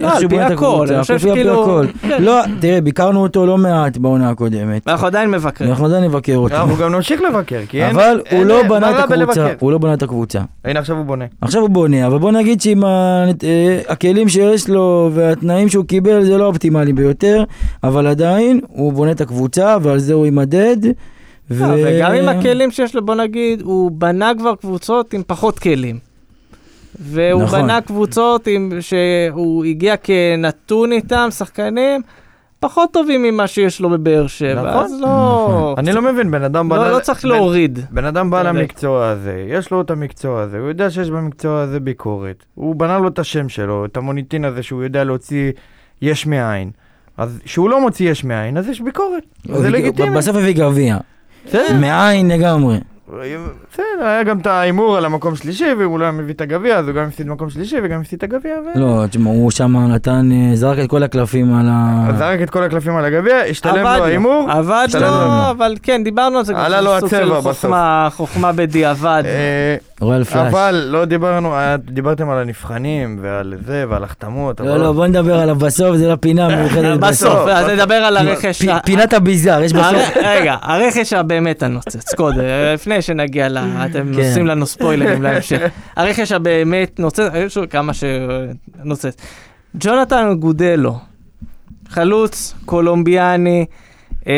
לא, על פי הכל, אני חושב על פי שכאילו- הכל. כן. לא, תראה, ביקרנו אותו לא מעט בעונה הקודמת. ואנחנו עדיין מבקרים. אנחנו עדיין נבקר אותו. אנחנו גם נמשיך לבקר, כי אין... אבל הוא לא בנה את הקבוצה? הוא לא בנה את הקבוצה. הנה עכשיו הוא בונה. עכשיו הוא בונה, אבל בוא נגיד שעם אה, הכלים שיש לו והתנאים שהוא קיבל זה לא אופטימלי ביותר, אבל עדיין הוא בונה את הקבוצה ועל זה הוא יימדד. ו- לא, וגם עם הכלים שיש לו, בוא נגיד, הוא בנה כבר קבוצות עם פחות כלים. והוא נכון. בנה קבוצות עם, שהוא הגיע כנתון איתם, שחקנים, פחות טובים ממה שיש לו בבאר שבע. נכון. אז לא... נכון. אני לא מבין, בן אדם בנה... לא, לא צריך להוריד. בן אדם בא. למקצוע הזה, יש לו את המקצוע הזה, הוא יודע שיש במקצוע הזה ביקורת. הוא בנה לו את השם שלו, את המוניטין הזה שהוא יודע להוציא יש מאין. אז כשהוא לא מוציא יש מאין, אז יש ביקורת. זה לגיטימי. בסוף הביא גביע. בסדר. מאין לגמרי. בסדר, היה גם את ההימור על המקום שלישי, ואם הוא לא היה מביא את הגביע, אז הוא גם הפסיד מקום שלישי וגם הפסיד את הגביע. ו- לא, תשמע, הוא שם נתן, אה, זרק את כל הקלפים על ה... זרק את כל הקלפים על הגביע, השתלם לו ההימור. עבד לו. אבל כן, דיברנו על זה. עלה לו הצבע בסוף. חוכמה- חוכמה בדיעבד. אה, רויאל פלאש. אבל לא דיברנו, היה- דיברתם על הנבחנים ועל זה ועל החתמות. לא, לא, בוא נדבר עליו בסוף, זה לא פינה מיוחדת בסוף, בסוף. אז נדבר על הרכש. פינת הביזאר, יש בסוף. רגע, הרכש הבאמת הנוצץ, קודם, לפני שנגיע ל... אתם כן. עושים לנו ספוילרים להמשך. הרכש הבאמת נוצץ, יש לו כמה שנוצץ. ג'ונתן גודלו, חלוץ קולומביאני, אה,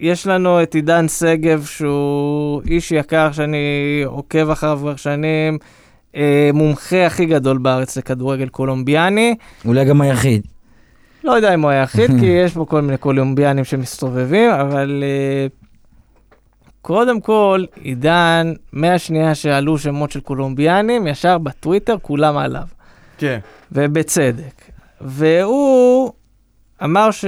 יש לנו את עידן שגב שהוא איש יקר שאני עוקב אחריו כבר שנים, אה, מומחה הכי גדול בארץ לכדורגל קולומביאני. אולי גם היחיד. לא יודע אם הוא היחיד, כי יש פה כל מיני קולומביאנים שמסתובבים, אבל uh, קודם כל, עידן, מהשנייה שעלו שמות של קולומביאנים, ישר בטוויטר כולם עליו, כן. ובצדק. והוא אמר ש...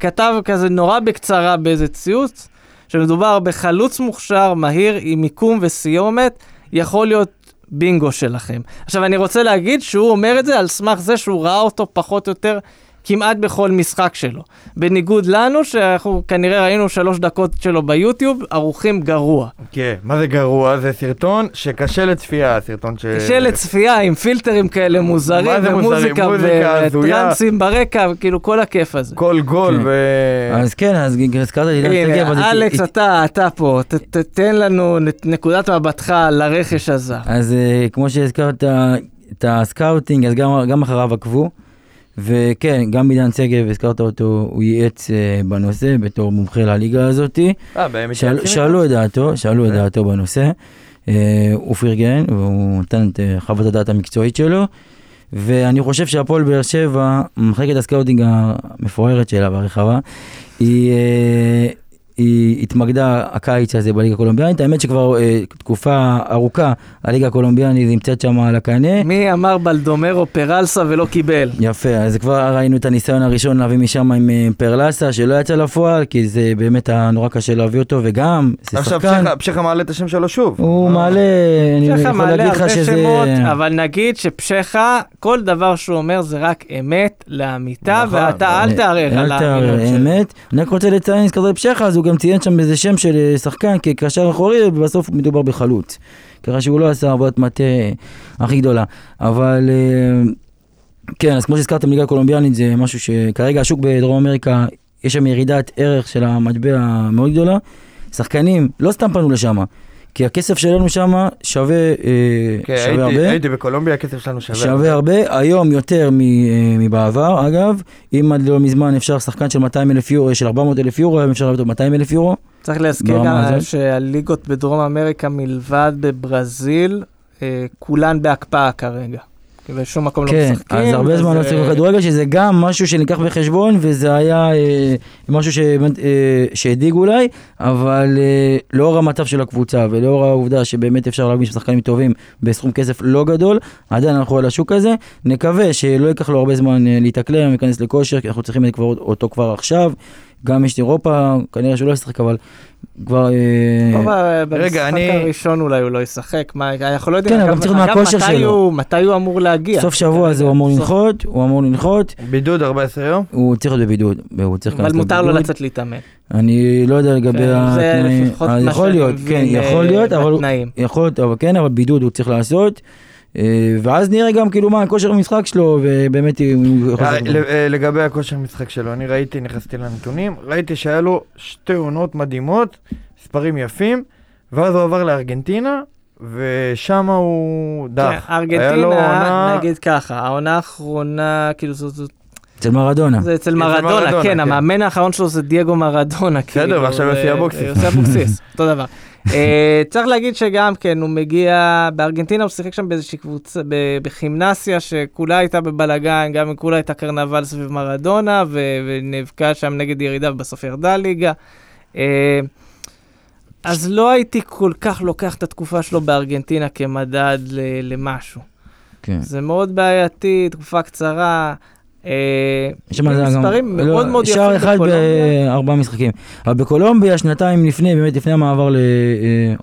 כתב כזה נורא בקצרה באיזה ציוץ, שמדובר בחלוץ מוכשר, מהיר, עם מיקום וסיומת, יכול להיות בינגו שלכם. עכשיו, אני רוצה להגיד שהוא אומר את זה על סמך זה שהוא ראה אותו פחות או יותר כמעט בכל משחק שלו. בניגוד לנו, שאנחנו כנראה ראינו שלוש דקות שלו ביוטיוב, ערוכים גרוע. כן, מה זה גרוע? זה סרטון שקשה לצפייה, סרטון ש... קשה לצפייה עם פילטרים כאלה מוזרים, מה זה? ומוזיקה. וטרנסים ברקע, כאילו כל הכיף הזה. כל גול כן. ו... אז כן, אז הזכרת אז הנה, אלכס, אתה, אתה פה, ת- ת- תן לנו נקודת מבטך על הרכש הזר. אז אה, כמו שהזכרת את הסקאוטינג, אז גם, גם אחריו עקבו. וכן, גם עידן שגב, הזכרת אותו, הוא ייעץ אה, בנושא בתור מומחה לליגה הזאתי. אה, באמת? שאל? שאלו את דעתו, שאלו את כן. דעתו בנושא. אה, הוא פרגן, והוא נתן את אה, חוות הדעת המקצועית שלו. ואני חושב שהפועל באר שבע, מחלקת הסקאוטינג המפוארת שלה והרחבה, היא, אה, היא התמקדה הקיץ הזה בליגה הקולומביאנית. האמת שכבר אה, תקופה ארוכה הליגה הקולומביאנית נמצאת שם על הקנה. מי אמר בלדומרו פרלסה ולא קיבל? יפה, אז כבר ראינו את הניסיון הראשון להביא משם עם אה, פרלסה, שלא יצא לפועל, כי זה באמת היה נורא קשה להביא אותו, וגם, זה עכשיו שחקן. פשחה- פשחה מעלה את השם שלו שוב. הוא אה. מעלה, אני יכול מעלה להגיד לך הרבה שזה... שמות, אבל נגיד שפשחה, כל דבר שהוא אומר זה רק אמת לאמיתה, נכון, ואתה אל תערער על אל תערער, האמינות שלו. אמת. אני רק רוצה לציין, הזכרת פשחה, אז הוא גם ציין שם איזה שם של אה, שחקן כקשר אחורי, ובסוף מדובר בחלוץ. ככה שהוא לא עשה עבודת מטה הכי גדולה. אבל אה, כן, אז כמו שהזכרתם, ליגה הקולומביאנית זה משהו שכרגע השוק בדרום אמריקה, יש שם ירידת ערך של המטבע מאוד גדולה. שחקנים לא סתם פנו לשם, כי הכסף שלנו שם שווה, אה, כן, שווה הייתי- הרבה. הייתי בקולומביה, הכסף שלנו שווה. שווה הרבה, היום יותר מ- אה, מבעבר, אגב, אם עד לא מזמן אפשר שחקן של 200 אלף יורו, של 400 אלף יורו, היום אפשר להביא אותו 200 אלף יורו. צריך להזכיר גם. שהליגות בדרום אמריקה מלבד בברזיל, אה, כולן בהקפאה כרגע. ושום מקום לא כן, משחקים. אז הרבה זמן לא אז, שיחקו אה, כדורגל, שזה גם משהו שניקח בחשבון, וזה היה אה, משהו שבאמת, אה, שהדאיג אולי, אבל אה, לאור המצב של הקבוצה, ולאור העובדה שבאמת אפשר להביא שחקנים טובים בסכום כסף לא גדול, עדיין אנחנו על השוק הזה, נקווה שלא ייקח לו הרבה זמן אה, להתאקלם, להיכנס לכושר, כי אנחנו צריכים את כבר- אותו כבר עכשיו. גם יש את אירופה, כנראה שהוא לא ישחק, אבל כבר... אה, אה, במשחק רגע, אני- הראשון אולי הוא לא ישחק, מה, אנחנו לא יודעים, כן, אבל צריך מה אגב, הכושר מתי שלו. מתי הוא אמור להגיע. סוף שבוע הזה הוא אמור סוף- לנחות, הוא אמור לנחות, בידוד 14 יום? הוא צריך להיות בבידוד, הוא צריך אבל להיכנס מותר לו לבידוד. לצאת להתאמן. אני לא יודע לגבי כן, זה התנאים, לפחות אה, מה יכול שאני להיות, כן, מבין, יכול להיות, אבל הוא- בתנאים. יכול להיות, אבל כן, אבל בידוד הוא צריך לעשות, ואז נראה גם כאילו מה הכושר המשחק שלו, ובאמת אם הוא יכול... אה, אה, לגבי הכושר משחק שלו, אני ראיתי, נכנסתי לנתונים, ראיתי שהיה לו שתי עונות מדהימות, מספרים יפים, ואז הוא עבר לארגנטינה, ושם הוא דח. כן, לו ארגנטינה, עונה- נגיד ככה, העונה האחרונה, כאילו זו- אצל מרדונה. זה אצל מרדונה, כן, כן. המאמן האחרון שלו זה דייגו מרדונה. בסדר, כאילו, ועכשיו יוסי אה, אבוקסיס. יוסי אבוקסיס, אותו דבר. אה, צריך להגיד שגם כן, הוא מגיע, בארגנטינה הוא שיחק שם באיזושהי קבוצה, בכימנסיה שכולה הייתה בבלאגן, גם אם כולה הייתה קרנבל סביב מרדונה, ונאבקה שם נגד ירידה ובסוף ירדה ליגה. אה, אז לא הייתי כל כך לוקח את התקופה שלו בארגנטינה כמדד ל- למשהו. כן. זה מאוד בעייתי, תקופה קצרה. אה, יש גם- מספרים לא, מאוד מאוד יפים שער אחד. בארבעה משחקים. אבל בקולומביה, שנתיים לפני, באמת לפני המעבר ל... אה,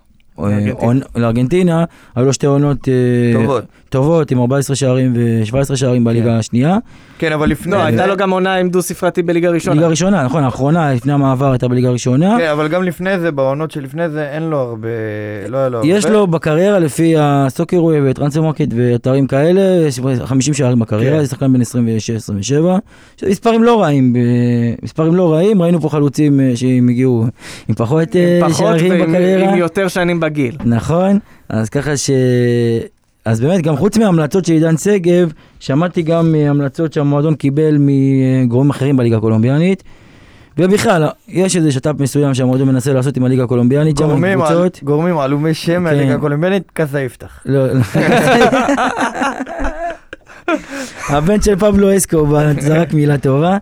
אה, לארגנטינה. היו לו שתי עונות טובות. טובות, עם 14 שערים ו-17 שערים בליגה השנייה. כן, אבל לפני לא. הייתה לו גם עונה עם דו ספרתי בליגה ראשונה. ליגה ראשונה, נכון, האחרונה, לפני המעבר הייתה בליגה ראשונה. כן, אבל גם לפני זה, בעונות שלפני זה, אין לו הרבה... לא היה לו הרבה. יש לו בקריירה, לפי ה Soccerway ו Transfermarkt ואתרים כאלה, יש 50 שערים בקריירה, כן. זה שחקן בן 26-27. מספרים לא רעים, ב- מספרים לא רעים, ראינו פה חלוצים אה, שהם הגיעו עם פחות אה, עם פחות שערים ועם בקריירה. עם יותר שנים בגיל. נכון, אז ככה ש... אז באמת, גם חוץ מההמלצות של עידן שגב, שמעתי גם אה, המלצות שהמועדון קיבל מגורמים אחרים בליגה הקולומביאנית. ובכלל, יש איזה שת"פ מסוים שהמועדון מנסה לעשות עם הליגה הקולומביאנית, שם עם קבוצות. גורמים עלומי שם כן. מהליגה הקולומביאנית, כזה יפתח. לא, לא. הבן של פבלו אסקובר זרק מילה טובה.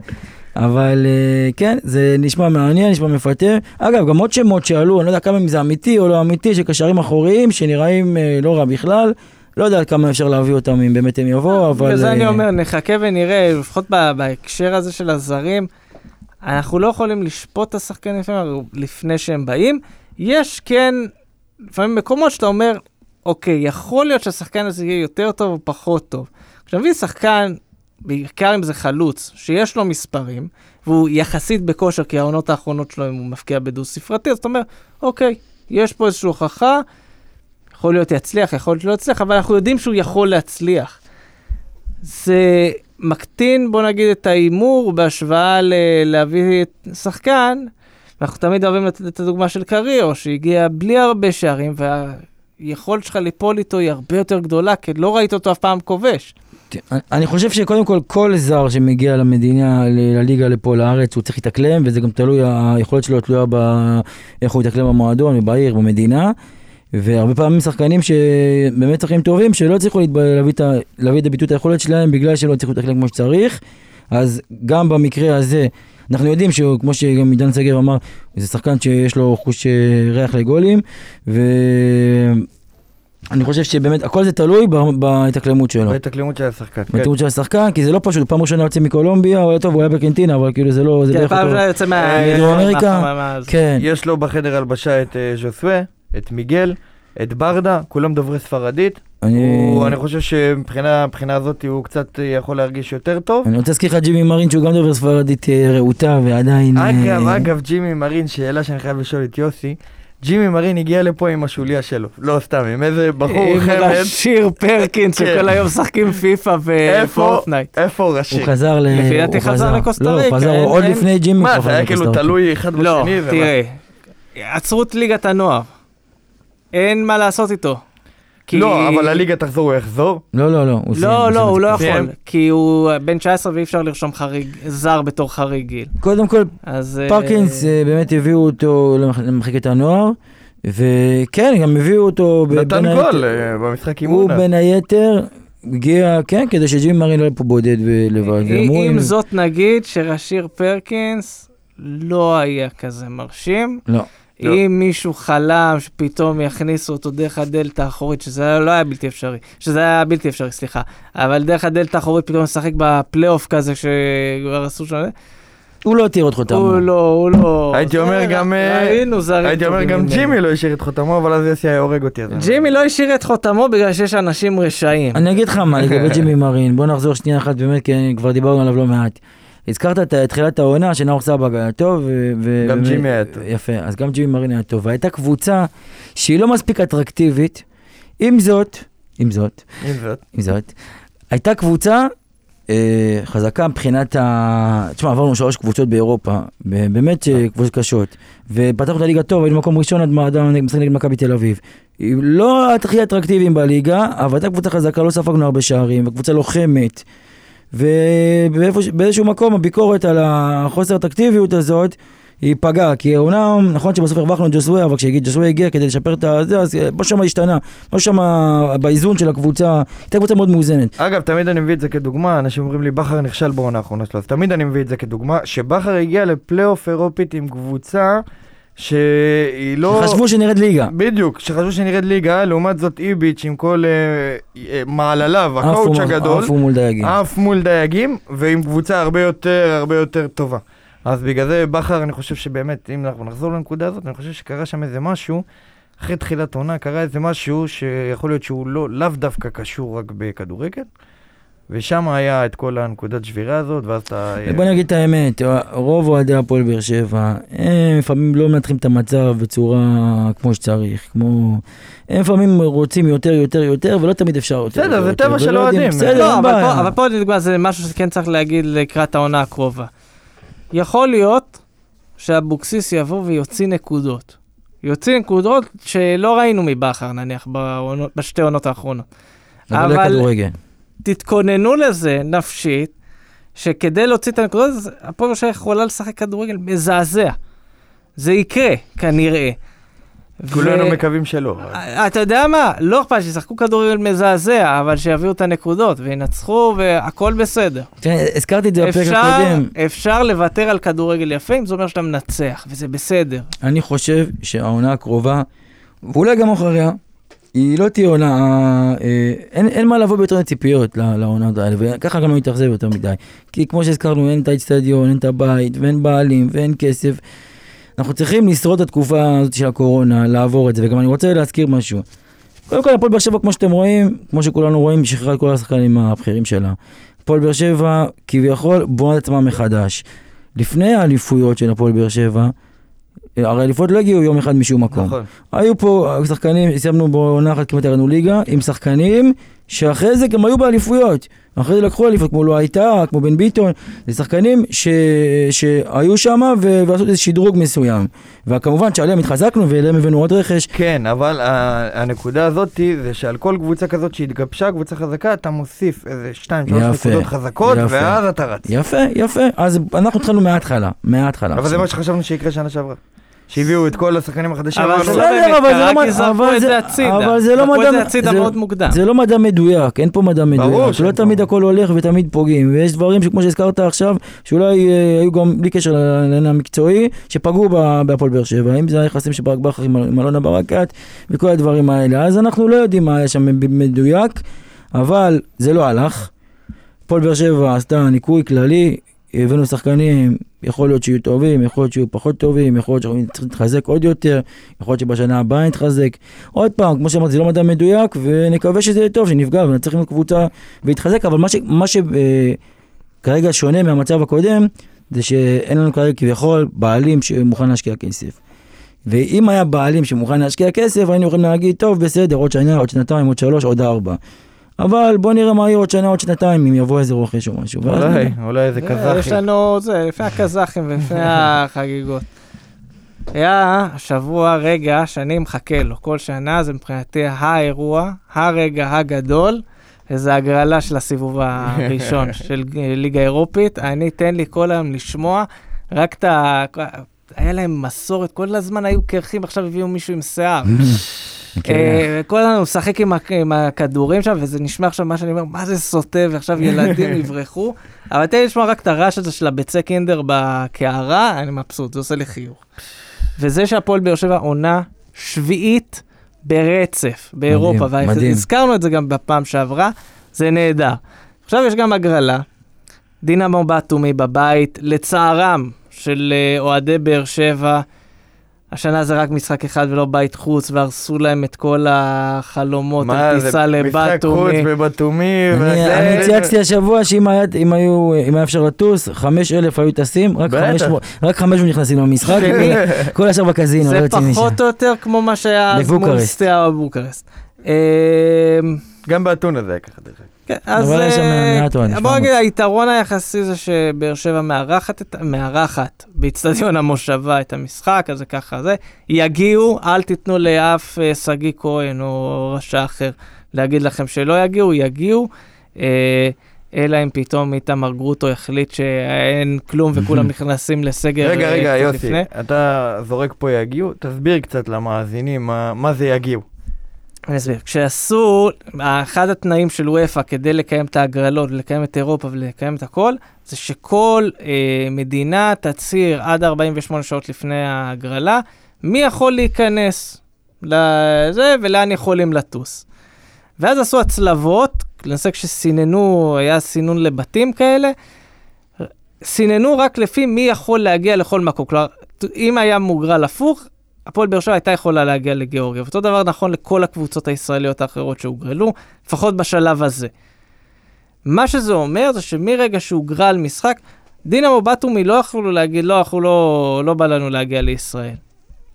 אבל אה, כן, זה נשמע מעניין, נשמע מפתה. אגב, גם עוד שמות שעלו, אני לא יודע כמה אם זה אמיתי או לא אמיתי, של קשרים אחוריים שנראים אה, לא רע בכלל. לא יודע כמה אפשר להביא אותם אם באמת הם יבואו, אבל... וזה אני אה, אומר, נחכה ונראה, לפחות בהקשר הזה של הזרים, אנחנו לא יכולים לשפוט את השחקנים לפעמים לפני שהם באים. יש כן, לפעמים מקומות שאתה אומר, אוקיי, יכול להיות שהשחקן הזה יהיה יותר טוב או פחות טוב. כשאתה מביא שחקן, בעיקר אם זה חלוץ, שיש לו מספרים, והוא יחסית בכושר, כי העונות האחרונות שלו, אם הוא מפקיע בדו ספרתי, אז אתה אומר, אוקיי, יש פה איזושהי הוכחה, יכול להיות יצליח, יכול להיות לא יצליח, אבל אנחנו יודעים שהוא יכול להצליח. זה מקטין, בוא נגיד, את ההימור בהשוואה ל- להביא שחקן, ואנחנו תמיד אוהבים לתת את הדוגמה של קריו, שהגיע בלי הרבה שערים, והיכולת שלך ליפול איתו היא הרבה יותר גדולה, כי לא ראית אותו אף פעם כובש. אני חושב שקודם כל, כל זר שמגיע למדינה, לליגה לפה לארץ, הוא צריך להתאקלם, וזה גם תלוי, היכולת שלו תלויה באיך הוא יתאקלם במועדון, בעיר, במדינה. והרבה פעמים שחקנים שבאמת שחקנים טובים, שלא הצליחו. להביא, את. להביא את הביטוי את היכולת שלהם בגלל שלא הצליחו להתאקלם כמו שצריך. אז גם במקרה הזה, אנחנו יודעים שהוא, כמו שגם עידן שגב אמר, זה שחקן שיש לו חוש אה, ריח לגולים, ואני חושב שבאמת הכל זה תלוי בהתאקלמות שלו. בהתאקלמות של השחקן. כן. בהתאקלמות של השחקן, כי זה לא פשוט, פעם ראשונה יוצא מקולומביה, אבל טוב, הוא היה בארגנטינה, אבל כאילו זה לא, זה כן, בערך פעם. ראשונה יוצא. מדרום אמריקה? כן, יש לו בחדר הלבשה את אה, ז'וסואה, את מיגל, את ברדה, כולם דוברי ספרדית. אני... הוא- אני חושב שמבחינה מבחינה הזאת הוא קצת אה, יכול להרגיש יותר טוב. אני רוצה להזכיר לך ג'ימי מרין שהוא גם דובר ספרדית אה, רהוטה ועדיין... אגב, אה, אגב, ג'ימי מרין, שאלה שאני חייב לשאול את יוסי, ג'ימי מרין הגיע לפה עם השוליה שלו, לא סתם, עם איזה בחור עם חמד, רשיר פרקינס, כן. שכל היום משחקים FIFA ו Fortnite. איפה הוא הוא רשיר? חזר ל... לפי דעתי חזר לקוסטה לא, הוא ריקה, חזר עוד לפני ג'ימי. מה, הוא זה היה כאילו ריקה. תלוי אחד לא, בשני? ומה? תראה, עצרו את ליגת הנוער. אין מה לעשות איתו. כי- לא, אבל לליגה תחזור, הוא יחזור? לא, לא, לא. הוא סיים, לא, הוא לא, הוא את לא. יכול, סיים. כי הוא בן 19 ואי אפשר לרשום חריג, זר בתור חריג גיל. קודם כל, אז... אה, פרקינס אה, באמת הביאו אותו למח- למחלקת הנוער, וכן, גם הביאו אותו... נתן גול אה, במשחק הוא אימון. בין היתר הגיע, כן, כדי שג'ימי מרין לא יהיה פה בודד ולבד. עם אם- זאת נגיד שרשיר פרקינס לא היה כזה מרשים. לא. לא. אם מישהו חלם שפתאום יכניסו אותו דרך הדלת האחורית, שזה לא היה בלתי אפשרי, שזה היה בלתי אפשרי, סליחה, אבל דרך הדלת האחורית פתאום לשחק בפלייאוף כזה שכבר עשו שם, הוא לא הותיר את חותמו. הוא לא, הוא לא... הייתי אומר גם, אה, ראינו זרים הייתי אומר גם. ג'ימי לא השאיר את חותמו, אבל אז יוסי היה הורג אותי. ג'ימי לא השאיר את חותמו בגלל שיש אנשים רשעים. אני אגיד לך מה, לגבי ג'ימי מרין, בוא נחזור שנייה אחת באמת, כי כבר דיברנו עליו לא מעט. הזכרת את תחילת העונה שנאור סבג היה טוב. ו- ו- גם באמת- ג'ימי היה טוב. יפה, אז גם ג'ימי מרין היה טוב. והייתה קבוצה שהיא לא מספיק אטרקטיבית. עם זאת, עם זאת, עם זאת. עם זאת, הייתה קבוצה אה, חזקה מבחינת ה... תשמע, עברנו שלוש קבוצות באירופה, באמת אה, קבוצות קשות. ופתחנו את הליגה טוב, היינו במקום ראשון עד משחק נגד מכבי תל אביב. לא הכי אטרקטיביים בליגה, אבל הייתה קבוצה חזקה, לא ספגנו הרבה שערים, וקבוצה לוחמת. ובאיזשהו מקום הביקורת על החוסר האטרקטיביות הזאת, היא פגעה, כי אומנם, נכון שבסוף הרווחנו את ג'וסווה, אבל כשג'וסווה הגיע כדי לשפר את הזה, אז אה, משהו שם השתנה, משהו שם באיזון של הקבוצה, הייתה קבוצה מאוד מאוזנת. אגב, תמיד אני מביא את זה כדוגמה, אנשים אומרים לי, בכר נכשל בעונה האחרונה שלו, אז תמיד אני מביא את זה כדוגמה, שבכר הגיע לפלייאוף אירופית עם קבוצה שהיא לא... חשבו שנרד ליגה. בדיוק, שחשבו שנראית ליגה, לעומת זאת איביץ' עם כל אה, אה, מעלליו, הקואוצ' עפו- הגדול, עפו מול דייגים. עף מול דייגים, ועם קבוצה הרבה יותר, הרבה יותר טובה. אז בגלל זה בכר, אני חושב שבאמת, אם אנחנו נחזור לנקודה הזאת, אני חושב שקרה שם איזה משהו, אחרי תחילת עונה קרה איזה משהו שיכול להיות שהוא לא, לאו דווקא קשור רק בכדורגל, ושם היה את כל הנקודת שבירה הזאת, ואז אתה... אה, בוא נגיד את האמת, רוב אוהדי הפועל באר שבע, הם לפעמים לא מנתחים את המצב בצורה כמו שצריך, כמו... הם לפעמים רוצים יותר, יותר, יותר, ולא תמיד אפשר יותר. בסדר, זה טבע של אוהדים. בסדר, לא, אין אבל בעיה. פה- אבל פה לדוגמה זה משהו שכן צריך להגיד לקראת העונה הקרובה. יכול להיות שאבוקסיס יבוא ויוציא נקודות. יוציא נקודות שלא ראינו מבכר נניח בשתי עונות האחרונות. אבל אבל- לכדורגל. תתכוננו לזה נפשית, שכדי להוציא את הנקודות, הפועל שבע יכולה לשחק כדורגל מזעזע. זה יקרה, כנראה. כולנו ו- מקווים שלא. אה, אתה יודע מה? לא אכפת שישחקו כדורגל מזעזע, אבל שיביאו את הנקודות וינצחו והכל בסדר. תראה, הזכרתי את זה בפרק אפשר, הקודם. אפשר לוותר על כדורגל יפה אם זה אומר שאתה מנצח, וזה בסדר. אני חושב שהעונה הקרובה, ואולי גם אחריה, היא לא תהיה עונה, אה, אין, אין מה לבוא ביותר ציפיות ל- לעונות האלה, וככה גם לא נתאכזב יותר מדי. כי כמו שהזכרנו, אין את האצטדיון, אין את הבית, ואין בעלים, ואין כסף. אנחנו צריכים לשרוד את התקופה הזאת של הקורונה, לעבור את זה, וגם אני רוצה להזכיר משהו. קודם כל, הפועל באר שבע, כמו שאתם רואים, כמו שכולנו רואים, שחררה את כל השחקנים הבכירים שלה. הפועל באר שבע, כביכול, בונה את עצמה מחדש. לפני האליפויות של הפועל באר שבע, הרי האליפויות לא הגיעו יום אחד משום מקום. נכון. היו פה שחקנים, סיימנו בעונה אחת כמעט ירדנו ליגה, עם שחקנים שאחרי זה גם היו באליפויות. אחרי זה לקחו אליפות, כמו לא הייתה, כמו בן ביטון, זה שחקנים ש... שהיו שם ו... ועשו איזה שדרוג מסוים. וכמובן שעליהם התחזקנו ואליהם הבאנו עוד רכש. כן, אבל ה- הנקודה הזאת זה שעל כל קבוצה כזאת שהתגבשה, קבוצה חזקה, אתה מוסיף איזה שתיים, שלוש יפה, נקודות חזקות, יפה. ואז אתה רץ. יפה, יפה. אז אנחנו התחלנו מההתחלה, מההתחלה. אבל זה מה שחשבנו שיקרה שנה שעברה. שהביאו את כל השחקנים החדשים. אבל זה בסדר, לא באמת אבל זה קרה, לא כי זרקו אבל את זה- הצידה. אבל זה לא מדע- זה הצידה מאוד מוקדם. זה לא מדע מדויק, אין פה מדע מדויק, ברור לא שאין תמיד. הכל הולך ותמיד פוגעים, ויש דברים שכמו שהזכרת עכשיו, שאולי אה, היו גם בלי קשר לעניין המקצועי, שפגעו ב- בהפועל באר שבע, אם זה היחסים של ברק בכר עם אלונה ברקת, וכל הדברים האלה, אז אנחנו לא יודעים מה היה שם מדויק, אבל זה לא הלך. הפועל באר שבע עשתה ניקוי כללי, הבאנו שחקנים, יכול להיות שיהיו טובים, יכול להיות שיהיו פחות טובים, יכול להיות שאנחנו צריכים להתחזק עוד יותר, יכול להיות שבשנה הבאה נתחזק. עוד פעם, כמו שאמרתי, זה לא מדע מדויק, ונקווה שזה יהיה טוב, שנפגע ונצליח עם הקבוצה ויתחזק, אבל מה, שכרגע שונה מהמצב הקודם, זה שאין לנו כרגע כביכול בעלים שמוכן להשקיע כסף. ואם היה בעלים שמוכן להשקיע כסף, היינו יכולים להגיד, טוב, בסדר, עוד שנה, עוד שנתיים, עוד שלוש, עוד ארבע. אבל בוא נראה מה יהיה עוד שנה, עוד שנתיים, אם יבוא איזה רוכש או משהו. אולי. אולי איזה יש קזחי. לנו, זה, לפני הקזחים ולפני החגיגות. היה השבוע רגע שאני מחכה לו, כל שנה זה מבחינתי האירוע, הרגע הגדול, איזה הגרלה של הסיבוב הראשון של ליגה אירופית. אני, תן לי כל היום לשמוע, רק את ה... היה להם מסורת, כל הזמן היו קרחים, עכשיו הביאו מישהו עם שיער. אה, כל הזמן הוא משחק עם הכ- עם הכדורים שם, וזה נשמע עכשיו מה שאני אומר, מה זה סוטה, ועכשיו ילדים יברחו. אבל תן לי לשמוע רק את הרעש הזה של הביצי קינדר בקערה, אני מבסוט, זה עושה לי חיוך. וזה שהפועל באר שבע עונה שביעית ברצף באירופה. והזכרנו את זה גם בפעם שעברה, זה נהדר. עכשיו יש גם הגרלה, דינמו בתומי בבית, לצערם של אה, אוהדי באר שבע. השנה זה רק משחק אחד ולא בית חוץ, והרסו להם את כל החלומות מה על זה, טיסה משחק חוץ לבתומי. בבתומי. אני- וזה- אני צייצתי השבוע שאם היה- אם היו, אם היה אפשר לטוס, חמש אלף היו טסים, רק בטח. 500 רק 500 נכנסים למשחק. כל השאר בקזינו, לא זה יוצאים משם. פחות או יותר כמו מה שהיה אז מול. סטייה בבוקרשט. אמ, גם באתונה זה היה ככה דרך. כן, אז אבל יש שם אה, מעט אוהדים, בוא 700. נגיד, היתרון היחסי זה שבאר שבע מארחת, מארחת באיצטדיון המושבה את המשחק, אז זה ככה זה. יגיעו, אל תיתנו לאף אה, שגיא כהן או רשע אחר להגיד לכם שלא יגיעו, יגיעו. אה, אלא אם פתאום איתמר גרוטו החליט שאין כלום וכולם נכנסים לסגר. רגע, רגע, יוסי, לפני. אתה זורק פה יגיעו, תסביר קצת למאזינים מה- מה זה יגיעו. אני אסביר. כשעשו, אחד התנאים של וופא כדי לקיים את ההגרלות ולקיים את אירופה ולקיים את הכל, זה שכל אה, מדינה תצהיר עד 48 שעות לפני ההגרלה, מי יכול להיכנס לזה ולאן יכולים לטוס. ואז עשו הצלבות, למעשה כשסיננו, היה סינון לבתים כאלה, סיננו רק לפי מי יכול להגיע לכל מקום. כלומר, אם היה מוגרל הפוך, הפועל באר שבע הייתה יכולה להגיע לגיאורגיה. ואותו דבר נכון לכל הקבוצות הישראליות האחרות שהוגרלו, לפחות בשלב הזה. מה שזה אומר זה שמרגע שהוגרל משחק, דינמו בתומי לא יכלו להגיד, לא, אנחנו לא, לא בא לנו להגיע לישראל.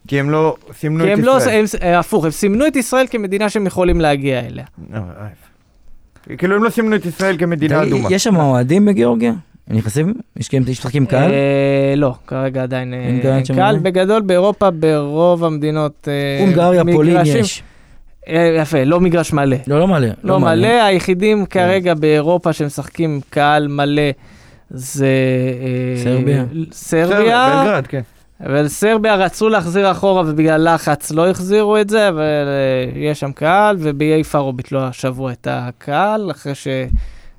כי הם לא סימנו כי את הם לא, ישראל. הם, אה, הפוך, הם סימנו את ישראל כמדינה שהם יכולים להגיע אליה. אה, אה. כאילו הם לא סימנו את ישראל כמדינה אדומה. יש שם אוהדים בגיאורגיה? הם נכנסים? יש הם משחקים קהל? אה, לא, כרגע עדיין אה, אין קהל שם קהל. בגדול, באירופה, ברוב המדינות, אה, הונגריה, פולין יש. אה, יפה, לא מגרש מלא. לא, לא מלא. לא מלא, היחידים כן. כרגע באירופה שמשחקים קהל מלא זה... אה, סרביה. סרביה, בלגרד, כן. אבל סרביה רצו להחזיר אחורה ובגלל לחץ לא החזירו את זה, אבל אה, יש שם קהל, ובאיי פארו ביטלו השבוע את הקהל, אחרי ב-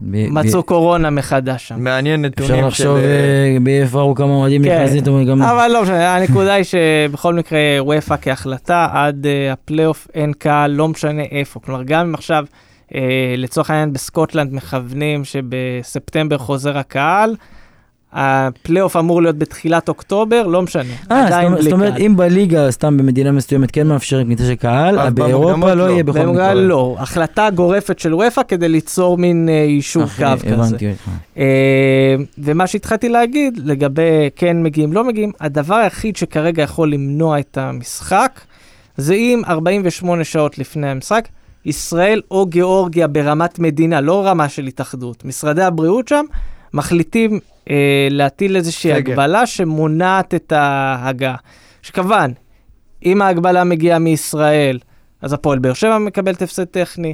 שמצאו קורונה מחדש שם. מעניין אפשר נתונים של... לחשוב אה, אה, באיפה כמה אוהדים כן. נכנסים. אבל לא משנה, הנקודה היא שבכל מקרה וופא כהחלטה עד uh, הפלייאוף אין קהל, לא משנה איפה. כלומר, גם אם עכשיו, לצורך העניין בסקוטלנד מכוונים שבספטמבר חוזר הקהל, הפלייאוף אמור להיות בתחילת אוקטובר, לא משנה. אה, זאת אומרת-. אם בליגה, סתם במדינה מסוימת, כן מאפשרים כניסה של קהל, אז באירופה לא לא. יהיה בכל במוגרל מקרה. לא, החלטה גורפת של וופא כדי ליצור מין uh, יישור אחי, קו כזה. הבנתי אותך. אה, ומה שהתחלתי להגיד לגבי כן מגיעים, לא מגיעים, הדבר היחיד שכרגע יכול למנוע את המשחק, זה אם 48 שעות לפני המשחק, ישראל או גיאורגיה ברמת מדינה, לא רמה של התאחדות, משרדי הבריאות שם, מחליטים אה, להטיל איזושהי סגר. הגבלה שמונעת את ההגעה. שכמובן, אם ההגבלה מגיעה מישראל, אז הפועל באר שבע מקבלת הפסד טכני.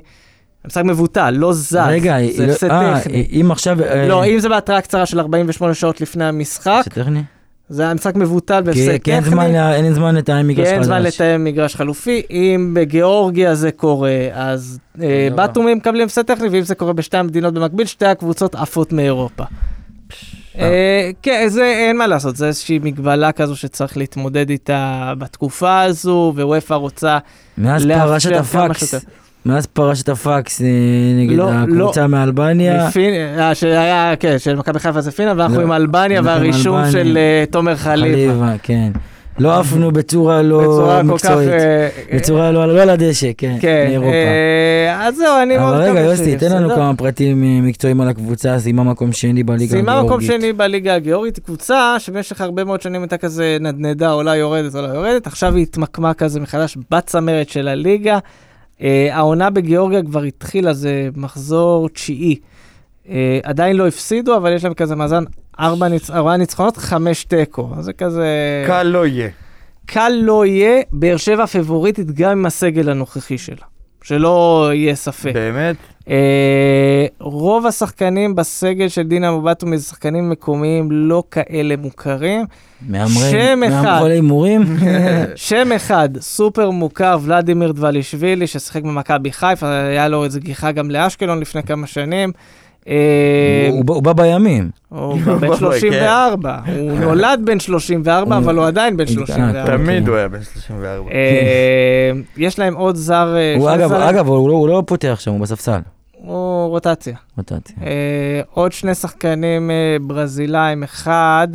המשחק מבוטל, לא זז, רגע, זה לא- הפסד אה, טכני. אם עכשיו... אה, לא, אם זה בהתראה קצרה של 48 שעות לפני המשחק, זה טכני? זה המשחק מבוטל כי- בהפסד כי אין זמן טכני, לה- אין זמן לתאם כי מגרש אין זמן. לתאם מגרש חלופי. אם בגיאורגיה זה קורה, אז אה, תודה רבה. בתומים מקבלים הפסד טכני, ואם זה קורה בשתי המדינות במקביל, שתי הקבוצות עפות מאירופה. אה, כן, זה אין מה לעשות, זה איזושהי מגבלה כזו שצריך להתמודד איתה בתקופה הזו, ווופא רוצה מאז פרשת הפקס. מאז פרשת הפקס נגד לא, הקבוצה מאלבניה, מפין- אה, שהיה, כן, של מכבי חיפה זה פינלנד, ואנחנו לא, עם אלבניה והרישום אלבניה. של אה, תומר חליבה. חליבה, כן. לא עפנו בצורה לא. מקצועית. אה, בצורה לא לא על הדשא, כן, כן, מאירופה. אה, אז זהו, אני מאוד אבל רגע, מקווה יוסי, תן לנו. כמה פרטים אה, מקצועיים על הקבוצה, סיימה מקום שני בליגה סיימה מקום הגיאורגית. שני בליגה הגיאורגית, קבוצה שבמשך הרבה מאוד שנים הייתה כזה נדנדה, עולה יורדת, עולה יורדת, עכשיו היא התמקמה כזה מחדש בצמרת של הליגה. העונה בגיאורגיה כבר התחילה, זה מחזור תשיעי. עדיין לא הפסידו, אבל יש להם כזה מאזן ארבע ניצ- ארבעה ניצחונות, חמש תיקו. אז זה כזה... קל לא יהיה. קל לא יהיה, באר שבע פיבוריטית גם עם הסגל הנוכחי שלה. שלא יהיה ספק. באמת? אה, רוב השחקנים בסגל של דינה מבטו זה שחקנים מקומיים לא כאלה מוכרים. מהמרי, שם אחד. מהמרי הימורים. שם אחד, סופר מוכר, ולדימיר דבלישווילי, ששיחק במכבי חיפה, היה לו איזה גיחה גם לאשקלון לפני כמה שנים. אה, הוא- בא בימים. הוא בן 34, הוא נולד בן 34, הוא- אבל הוא עדיין בן אה, 34. תמיד אוקיי. הוא היה בן 34. אה, יש להם עוד זר, אה, אגב, הוא לא- הוא לא פותח שם, הוא בספסל. הוא רוטציה. רוטציה. אה, עוד שני שחקנים אה, ברזילאים, אחד,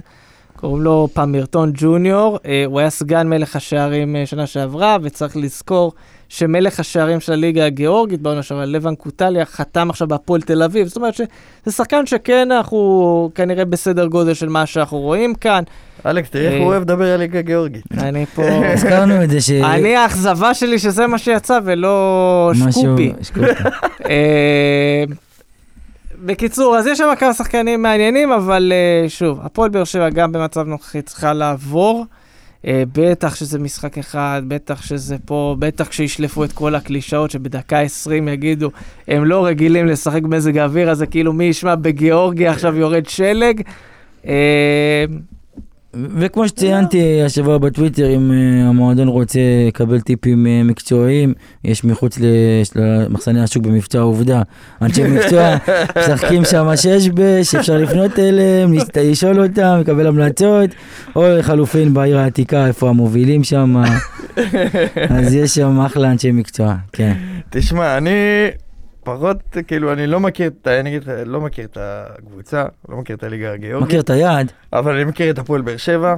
קוראים לו פמירטון ג'וניור, אה, הוא היה סגן מלך השערים אה, שנה שעברה, וצריך לזכור שמלך השערים של הליגה הגיאורגית בעונה שעברה, לבן קוטליה, חתם עכשיו בהפועל תל אביב, זאת אומרת שזה שחקן שכן אנחנו כנראה בסדר גודל של מה שאנחנו רואים כאן. אלכס, תראה איך אה, הוא אוהב לדבר על ליגה גיאורגית. אני פה... הזכרנו את זה ש... אני, האכזבה שלי שזה מה שיצא ולא משהו- שקופי. בקיצור, אז יש שם כמה שחקנים מעניינים, אבל אה, שוב, הפועל באר שבע גם במצב נוכחי צריכה לעבור. אה, בטח שזה משחק אחד, בטח שזה פה, בטח כשישלפו את כל הקלישאות שבדקה 20 יגידו, הם לא רגילים לשחק במזג האוויר הזה, כאילו מי ישמע בגיאורגיה עכשיו יורד שלג. אה, וכמו שציינתי השבוע בטוויטר, אם אה, המועדון רוצה לקבל טיפים אה, מקצועיים, יש מחוץ למחסני השוק במבצע עובדה. אנשי מקצוע משחקים שם שש בש, אפשר לפנות אליהם, לשאול אותם, לקבל המלצות, או לחלופין בעיר העתיקה, איפה המובילים שם. אז יש שם אחלה אנשי מקצוע, כן. תשמע, אני פחות, כאילו, אני לא מכיר, את ה- אני אגיד לך, לא מכיר את הקבוצה, לא מכיר את הליגה הגיאורגית, מכיר את היעד? אבל אני מכיר את הפועל באר שבע,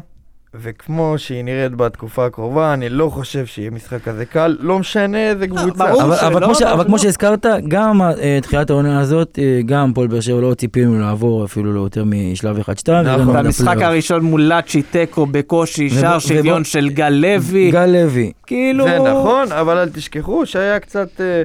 וכמו שהיא נראית בתקופה הקרובה, אני לא חושב שיהיה משחק כזה קל, לא משנה איזה קבוצה. ברור. אבל, אבל, כמו ש, אבל כמו לא. שהזכרת, גם אה, תחילת העונה הזאת, אה, גם פועל באר שבע לא ציפינו לעבור אפילו לא יותר משלב 1-2. נכון. והמשחק הראשון מול לאצ'י תיקו בקושי, שער שוויון של גל לוי. גל לוי. כאילו... זה נכון, אבל אל תשכחו שהיה קצת, אה,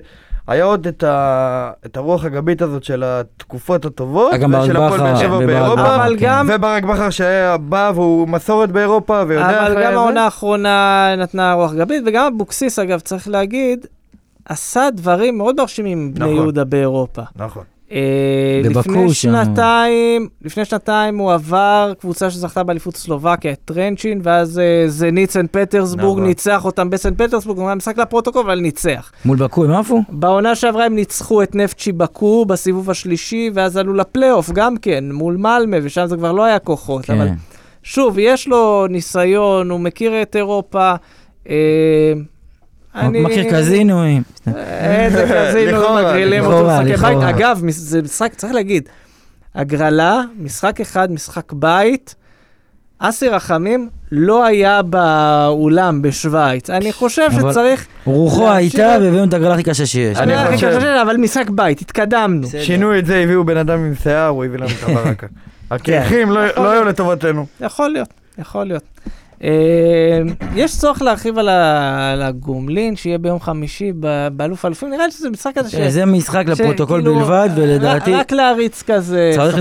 היה עוד את, ה, את הרוח הגבית הזאת של התקופות הטובות, גם ברק ושל הפועל באר בכר שבע באירופה, אבל כן. גם- וברק בכר שהיה בא והוא מסורת באירופה ויודע אבל איך גם זה. העונה האחרונה נתנה רוח גבית, וגם אבוקסיס, אגב, צריך להגיד, עשה דברים מאוד מרשימים עם בני נכון. יהודה באירופה. נכון. אה, לפני. שנתיים, לפני שנתיים הוא עבר קבוצה שזכתה באליפות סלובקיה, טרנצ'ין, ואז אה, סנט פטרסבורג נכון. ניצח אותם בסנט פטרסבורג, הוא היה משחק לפרוטוקול, אבל ניצח. מול בקו הם עפו? בעונה שעברה הם ניצחו את נפצ'י בקו בסיבוב השלישי, ואז עלו לפלייאוף גם כן, מול מלמה, ושם זה כבר לא היה כוחות. אבל כן. שוב, יש לו ניסיון, הוא מכיר את אירופה. אה, אני- מכיר קזינואים. איזה קזינו לכאורה, מגרילים אותו משחקי בית. אגב, זה משחק, צריך להגיד, הגרלה, משחק אחד, משחק בית. אסי רחמים לא היה באולם בשוויץ. אני חושב שצריך... רוחו הייתה והביאו את הגרלה הכי קשה שיש. אני אני חושב- אבל משחק בית, התקדמנו. שינו את זה, הביאו בן אדם עם שיער, הוא הביא לנו את הברקה. הקרחים לא לא היו. לטובתנו. יכול להיות, יכול להיות. אה, יש צורך להרחיב על הגומלין, שיהיה ביום חמישי באלוף האלופים. נראה לי שזה משחק כזה ש... זה משחק לפרוטוקול בלבד, ולדעתי רק להריץ כזה. צריך.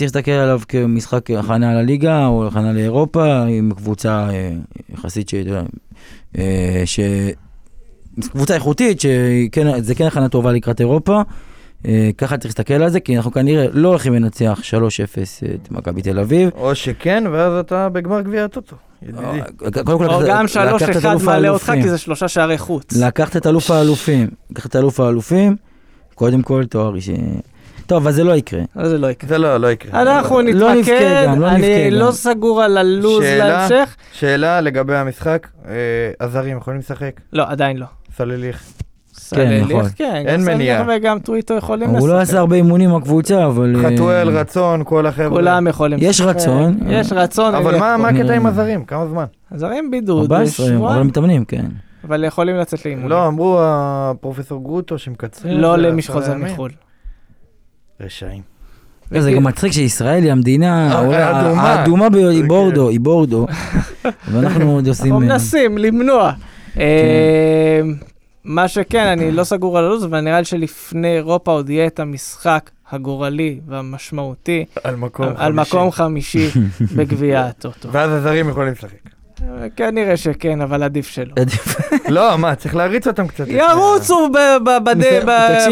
להסתכל עליו, כמשחק הכנה לליגה או הכנה לאירופה, עם קבוצה אה, יחסית ש... אה, ש... קבוצה איכותית, שזה כן הכנה טובה לקראת אירופה. אה, ככה צריך להסתכל על זה, כי אנחנו כנראה לא הולכים לנצח 3-0 את מכבי תל אביב. או שכן, ואז אתה בגמר גביע הטוטו. אה, או גם לקחת את 3-1 אלוף מעלה אותך. כי זה שלושה שערי חוץ. לקחת את אלוף האלופים, לקחת את אלוף האלופים, קודם כל תואר אישי. טוב, אבל זה לא יקרה. אז זה לא יקרה. זה לא, לא יקרה. אנחנו לא נבכה נתמקד, גם, לא נבכה אני גם. לא סגור על הלו"ז שאלה? להמשך. שאלה לגבי המשחק, אה, הזרים יכולים לשחק? לא, עדיין לא. סלליך. סלליך, נכון. כן, אין מניעה. וגם טוויטו יכולים הוא לא עשה הרבה אימונים בקבוצה, אבל... אה, חתואל, רצון, כל החבר'ה. כולם יכולים. יש לשחק. רצון. יש רצון. אבל הם מה. הקטע עם הזרים? כמה זמן? הזרים בידוד, 14, אבל שבועיים, מתאמנים, כן. אבל יכולים לצאת לאימונים. לא, אמרו הפרופסור גרוטו שמקצרים. לא למי שחוזר. מחו"ל. רשעים. זה גם מצחיק שישראל היא המדינה האדומה. היא בורדו, היא בורדו. ואנחנו עוד עושים... אנחנו אה, מנסים למנוע. מה שכן, אני לא סגור על הלו"ז, אבל נראה לי שלפני אירופה עוד יהיה את המשחק הגורלי והמשמעותי על מקום על מקום חמישי בגביע הטוטו. ואז הזרים יכולים לשחק. כנראה שכן, אבל עדיף שלא. לא, מה, צריך להריץ אותם קצת. ירוצו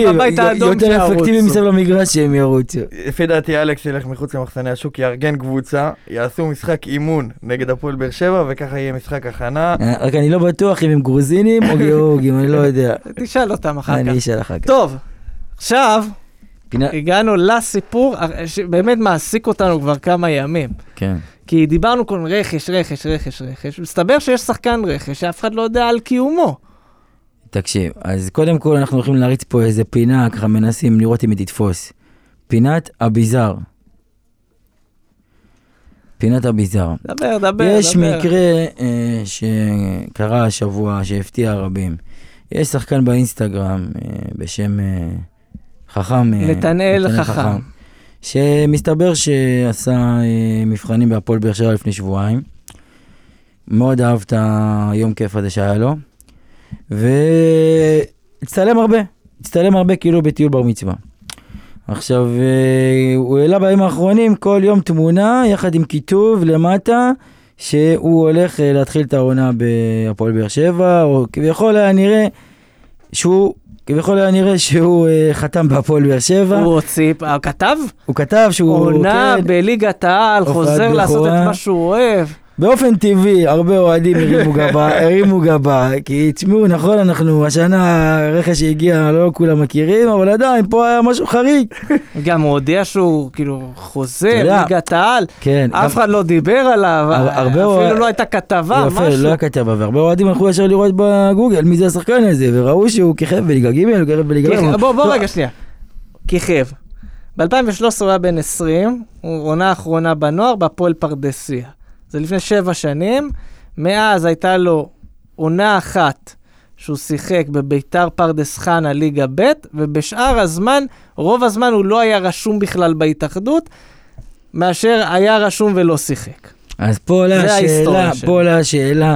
בבית האדום יותר אפקטיבי שירוצו. מסביב למגרש שהם ירוצו. לפי דעתי אלכס ילך מחוץ למחסני השוק, יארגן קבוצה, יעשו משחק אימון נגד הפועל באר שבע, וככה יהיה משחק הכנה. אה, רק אני לא בטוח אם הם גרוזינים או גיאורגים, אני לא יודע. תשאל אותם אחר אני כך. אשאל אחר כך. טוב, עכשיו פינה- הגענו לסיפור שבאמת מעסיק אותנו כבר כמה ימים. כן. כי דיברנו כל הזמן רכש, רכש, רכש, רכש, מסתבר שיש שחקן רכש שאף אחד לא יודע על קיומו. תקשיב, אז קודם כל אנחנו הולכים להריץ פה איזה פינה, ככה מנסים לראות אם היא תתפוס. פינת הביזאר. פינת הביזאר. דבר, דבר, יש דבר. מקרה אה, שקרה השבוע שהפתיע רבים. יש שחקן באינסטגרם אה, בשם אה, חכם. אה, נתנאל חכם. שמסתבר שעשה אה, מבחנים בהפועל באר שבע לפני שבועיים. מאוד אהב את היום כיף הזה שהיה לו. והצטלם הרבה, הצטלם הרבה כאילו בטיול בר מצווה. עכשיו, אה, הוא העלה בימים האחרונים כל יום תמונה יחד עם כיתוב למטה שהוא הולך להתחיל את העונה בהפועל באר שבע, או כביכול היה נראה שהוא, כביכול היה נראה שהוא אה, חתם בהפועל באר שבע. הוא הוציא, כתב? הוא כתב שהוא... עונה כן, בליגת העל, חוזר לעשות. את מה שהוא אוהב. באופן טבעי, הרבה אוהדים הרימו גבה, הרימו גבה, כי תשמעו, נכון, אנחנו, השנה הרכש שהגיע, לא כולם מכירים, אבל עדיין, פה היה משהו חריג. גם הוא הודיע שהוא כאילו חוזר, ליגת העל, כן. אף אחד לא דיבר עליו, הרבה אפילו לא הייתה כתבה, יפה, משהו. לא היה כתבה, והרבה אוהדים הלכו ישר לראות בגוגל מי זה השחקן הזה, וראו שהוא כיכב בליגה ג', הוא כיכב בליגה ג'. בוא, בוא לא, רגע שנייה. כיכב. ב-2013 הוא היה בן 20, הוא עונה אחרונה בנוער בהפועל פרדסיה. זה לפני שבע שנים, מאז הייתה לו עונה אחת שהוא שיחק בביתר פרדס חנה ליגה ב', ובשאר הזמן, רוב הזמן הוא לא היה רשום בכלל בהתאחדות, מאשר היה רשום ולא שיחק. אז פה עולה השאלה. פה עולה השאלה,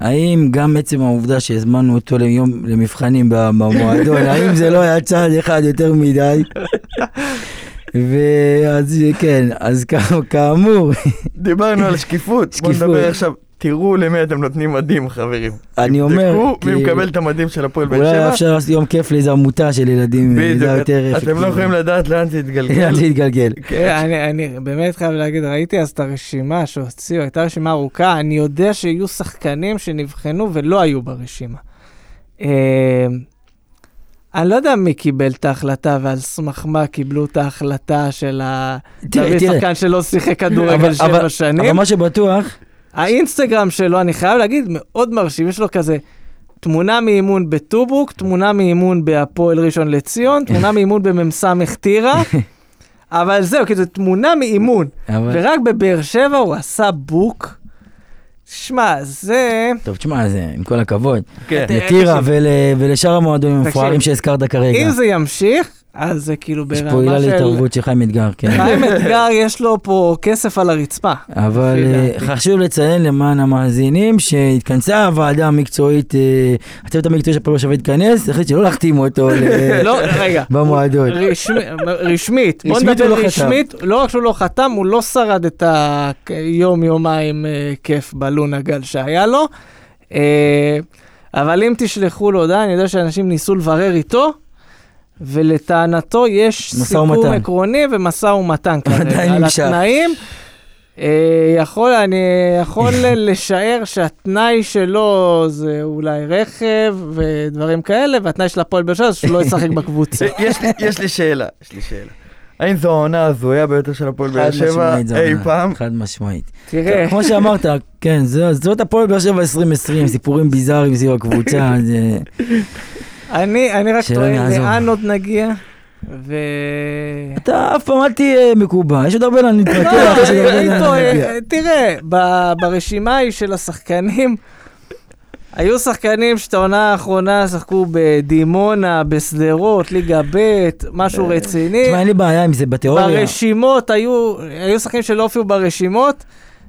האם גם עצם העובדה שהזמנו אותו ליום למבחנים במועדון, האם זה לא היה צעד אחד יותר מדי? ואז כן, אז כאמור, דיברנו על שקיפות, בוא שקיפות. נדבר עכשיו, תראו למי אתם נותנים מדים, חברים. אני אומר, תבדקו מי כי- מקבל את המדים של הפועל באר אולי שבע. אפשר לעשות יום כיף לאיזו עמותה של ילדים, זה יותר אתם לא יכולים לדעת לאן זה יתגלגל. לאן זה יתגלגל. כן, אני, אני באמת חייב להגיד, ראיתי אז את הרשימה שהוציאו, הייתה רשימה ארוכה, אני יודע שיהיו שחקנים שנבחנו ולא היו ברשימה. אני לא יודע מי קיבל את ההחלטה ועל סמך מה קיבלו את ההחלטה של ה... תראה, תראה. שחקן שלא שיחק כדורגל אבל- שבע אבל- אבל שנים. מה שבטוח, האינסטגרם שלו, אני חייב להגיד, מאוד מרשים, יש לו כזה תמונה מאימון בטוברוק, תמונה מאימון בהפועל ראשון לציון, תמונה מאימון במ"ס טירה, אבל זהו, כאילו, תמונה מאימון. אבל... ורק בבאר שבע הוא עשה בוק. שמע, זה... טוב, תשמע, זה, עם כל הכבוד, כן. לטירה ולשאר המועדונים. המפוארים שהזכרת כרגע. אם זה ימשיך, אז זה כאילו יש פה ברמה עילה של... להתערבות של חיים אתגר, כן. חיים אתגר, יש לו פה כסף על הרצפה. אבל אה. חשוב לציין למען המאזינים שהתכנסה הוועדה המקצועית, אה, הצוות המקצועי של באר שבע התכנס, החליט שלא להחתים אותו לא. במועדון. רשמי- רשמית, בוא נדבר לא. רשמית, לא רק שהוא לא חתם, הוא לא שרד את היום-יומיים כיף בלונה גל שהיה לו. אה, אבל אם תשלחו לו הודעה, אני יודע שאנשים ניסו לברר איתו, ולטענתו יש סיכום ומתן. עקרוני ומשא ומתן עדיין כרגע על. התנאים. אה, יכול, אני יכול לשער שהתנאי שלו זה אולי רכב ודברים כאלה, והתנאי של הפועל באר שבע זה שהוא לא ישחק בקבוצה. יש לי- יש לי שאלה, יש לי שאלה. האם זו העונה ההזויה ביותר של הפועל באר שבע אי פעם? חד משמעית. תראה, כמו שאמרת, כן, זאת הפועל באר שבע 2020, סיפורים ביזאריים סביב הקבוצה, זה... אני, אני רק טוען. לאן עוד נגיע, ו... אתה אף פעם אל תהיה מקובע, יש עוד הרבה לאן לא, להתפתח, להגיע. תראה, ברשימה היא של השחקנים, היו שחקנים שאת העונה האחרונה שיחקו בדימונה, בשדרות, ליגה ב', משהו רציני. תשמע, אין לי בעיה עם זה בתיאוריה. ברשימות היו, היו שחקנים שלא הופיעו ברשימות,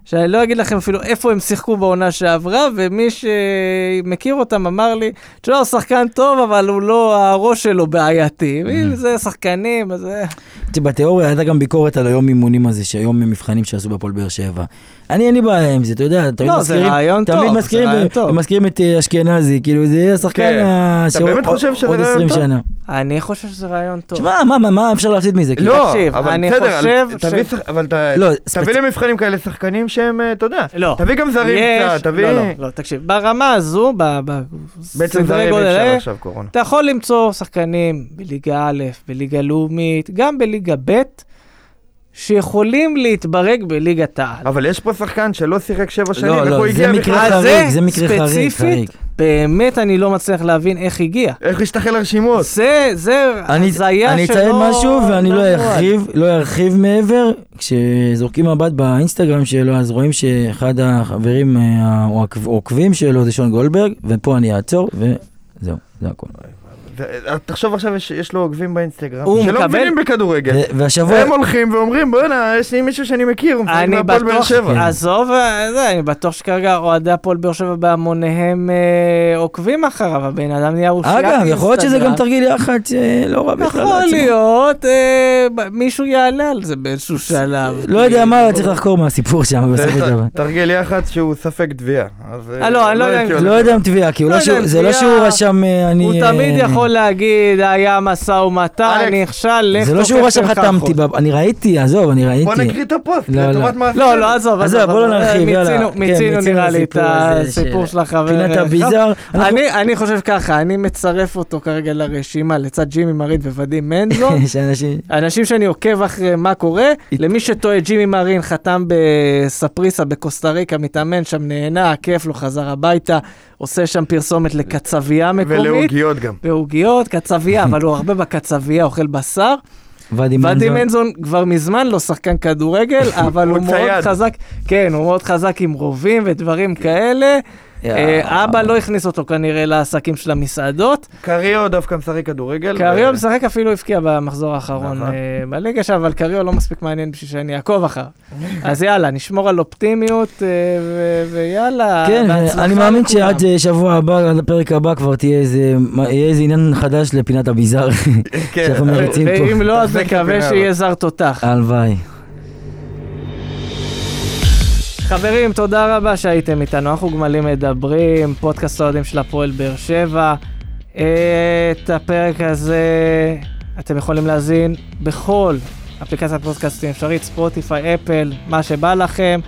שאני לא אגיד לכם אפילו איפה הם שיחקו בעונה שעברה, ומי שמכיר אותם אמר לי, תשמע, הוא שחקן טוב, אבל הוא לא, הראש שלו בעייתי. אם זה שחקנים, אז... אה, בתיאוריה הייתה גם ביקורת על היום אימונים הזה, שהיום מבחנים שעשו בפועל באר שבע. אני אין לי בעיה עם זה, אתה יודע, תמיד לא, זה מזכירים, רעיון תמיד טוב, זה מזכירים, רעיון ו- טוב. ומזכירים את אה, אשכנזי, כאילו זה השחקן כן. ה- אתה שעוד- באמת חושב שזה עוד רעיון 20 טוב? שנה. אני חושב שזה רעיון טוב. תשמע, מה, מה, מה אפשר להפסיד מזה? לא, תקשיב, אבל אני בסדר, חושב אל- תביא ש- שח- אבל ת- לא, תביא ספצ- למבחנים כאלה שחקנים שהם, אה, אתה יודע, לא. תביא גם זרים יש- קצת, תביא... לא, לא, לא, תקשיב, ברמה הזו, ב- ב- בעצם זרים אפשר עכשיו קורונה. אתה יכול למצוא שחקנים בליגה א', בליגה לאומית, גם בליגה ב', שיכולים להתברג בליגת העל. אבל יש פה שחקן שלא שיחק שבע שנים, לא, איך הוא לא, הגיע זה בכלל? מקרה חריג, זה מקרה חריג, ספציפית, חריג. באמת אני לא מצליח להבין איך הגיע. איך להשתחל לרשימות? זה, זה אני הזיה אני שלא... אציין משהו ואני לא נועד. ארחיב, לא ארחיב מעבר. כשזורקים מבט באינסטגרם שלו, אז רואים שאחד החברים אה, העוקבים שלו זה שון גולדברג, ופה אני אעצור, וזהו, זה הכל. תחשוב עכשיו, יש- יש לו עוקבים באינסטגרם, הוא שלא מקבל- מבינים בכדורגל. והשבוע, הם הולכים ואומרים, בוא'נה, יש לי מישהו שאני מכיר, הוא אני מהפועל באר שבע. עזוב, אה, אני בטוח שכרגע אוהדי הפועל באר שבע בהמוניהם אה, עוקבים אחריו, הבן אדם נהיה אושיית אגב, יכול להיות שזה גם. תרגיל יח"צ אה, לא רע בכלל. יכול. להיות, מישהו יעלה על זה באיזשהו שלב. לא יודע מה צריך לחקור מהסיפור שם בסופו של דבר. תרגיל יח"צ שהוא ספק תביעה. לא, אני לא יודע אם- הייתי לא הולך. יודע אם תביעה, כי לא לא זה לא. שהוא רשם, אני... הוא תמיד יכול להגיד, היה משא ומתן, נכשל, לך זה לא שהוא רשם חתמתי, אני ראיתי, עזוב, אני ראיתי. בוא נקריא את הפוסט, לא, לא. לטובת מעשה. לא, לא, עזוב, עזוב, בוא לא נרחיב, יאללה. מיצינו- כן, נראה לי את הסיפור של- החבר. פינת. הביזאר. אנחנו- אני, אני חושב ככה, אני מצרף אותו כרגע לרשימה לצד ג'ימי מרין וואדים אנשים... אנשים שאני עוקב אחרי מה קורה, למי שטועה, ג'ימי מרין חתם בספריסה בקוסטה ריקה, מתאמן שם, נהנה, כיף לו, חזר הביתה, עושה שם פרסומת לקצבייה מקומית. ולעוגיות גם. בעוגיות, קצבייה, אבל הוא הרבה בקצבייה, אוכל בשר. ואדי ואדי מנזון. כבר מזמן לא שחקן כדורגל, אבל הוא הוא מאוד. חזק, כן, הוא מאוד חזק עם רובים ודברים כאלה. אה, אבא לא הכניס אותו כנראה לעסקים של המסעדות. קריו דווקא משחק כדורגל. קריו משחק אפילו הבקיע במחזור האחרון נכון. אה, בליגה שם, אבל קריו לא מספיק מעניין בשביל שאני אעקוב אחריו. אז יאללה, נשמור על אופטימיות אה, ויאללה. כן, אני מאמין. שעד שבוע הבא, עד הפרק הבא כבר תהיה איזה, איזה עניין חדש לפינת הביזאר, כן. שאנחנו מריצים פה. ואם לא, אז נקווה שיהיה זר תותח. הלוואי. חברים, תודה רבה שהייתם איתנו. אנחנו גמלים מדברים, פודקאסט האוהדים של הפועל באר שבע. את הפרק הזה אתם יכולים להזין בכל אפליקציית פודקאסטים אפשרית, ספוטיפיי, אפל, מה שבא לכם.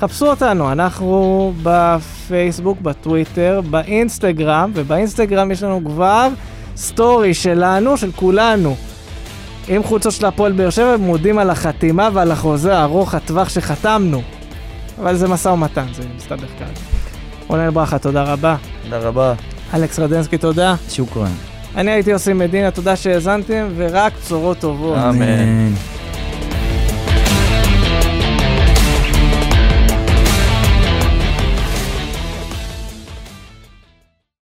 חפשו אותנו, אנחנו בפייסבוק, בטוויטר, באינסטגרם, ובאינסטגרם יש לנו כבר סטורי שלנו, של כולנו. עם חולצות של הפועל באר שבע, מודים על החתימה ועל החוזה ארוך הטווח שחתמנו. אבל זה משא ומתן, זה מסתבך כרגע. רונן ברכה, תודה רבה. תודה רבה. אלכס רדנסקי, תודה. שוכרן. אני הייתי עושים מדינה, תודה שהאזנתם, ורק בשורות טובות. אמן.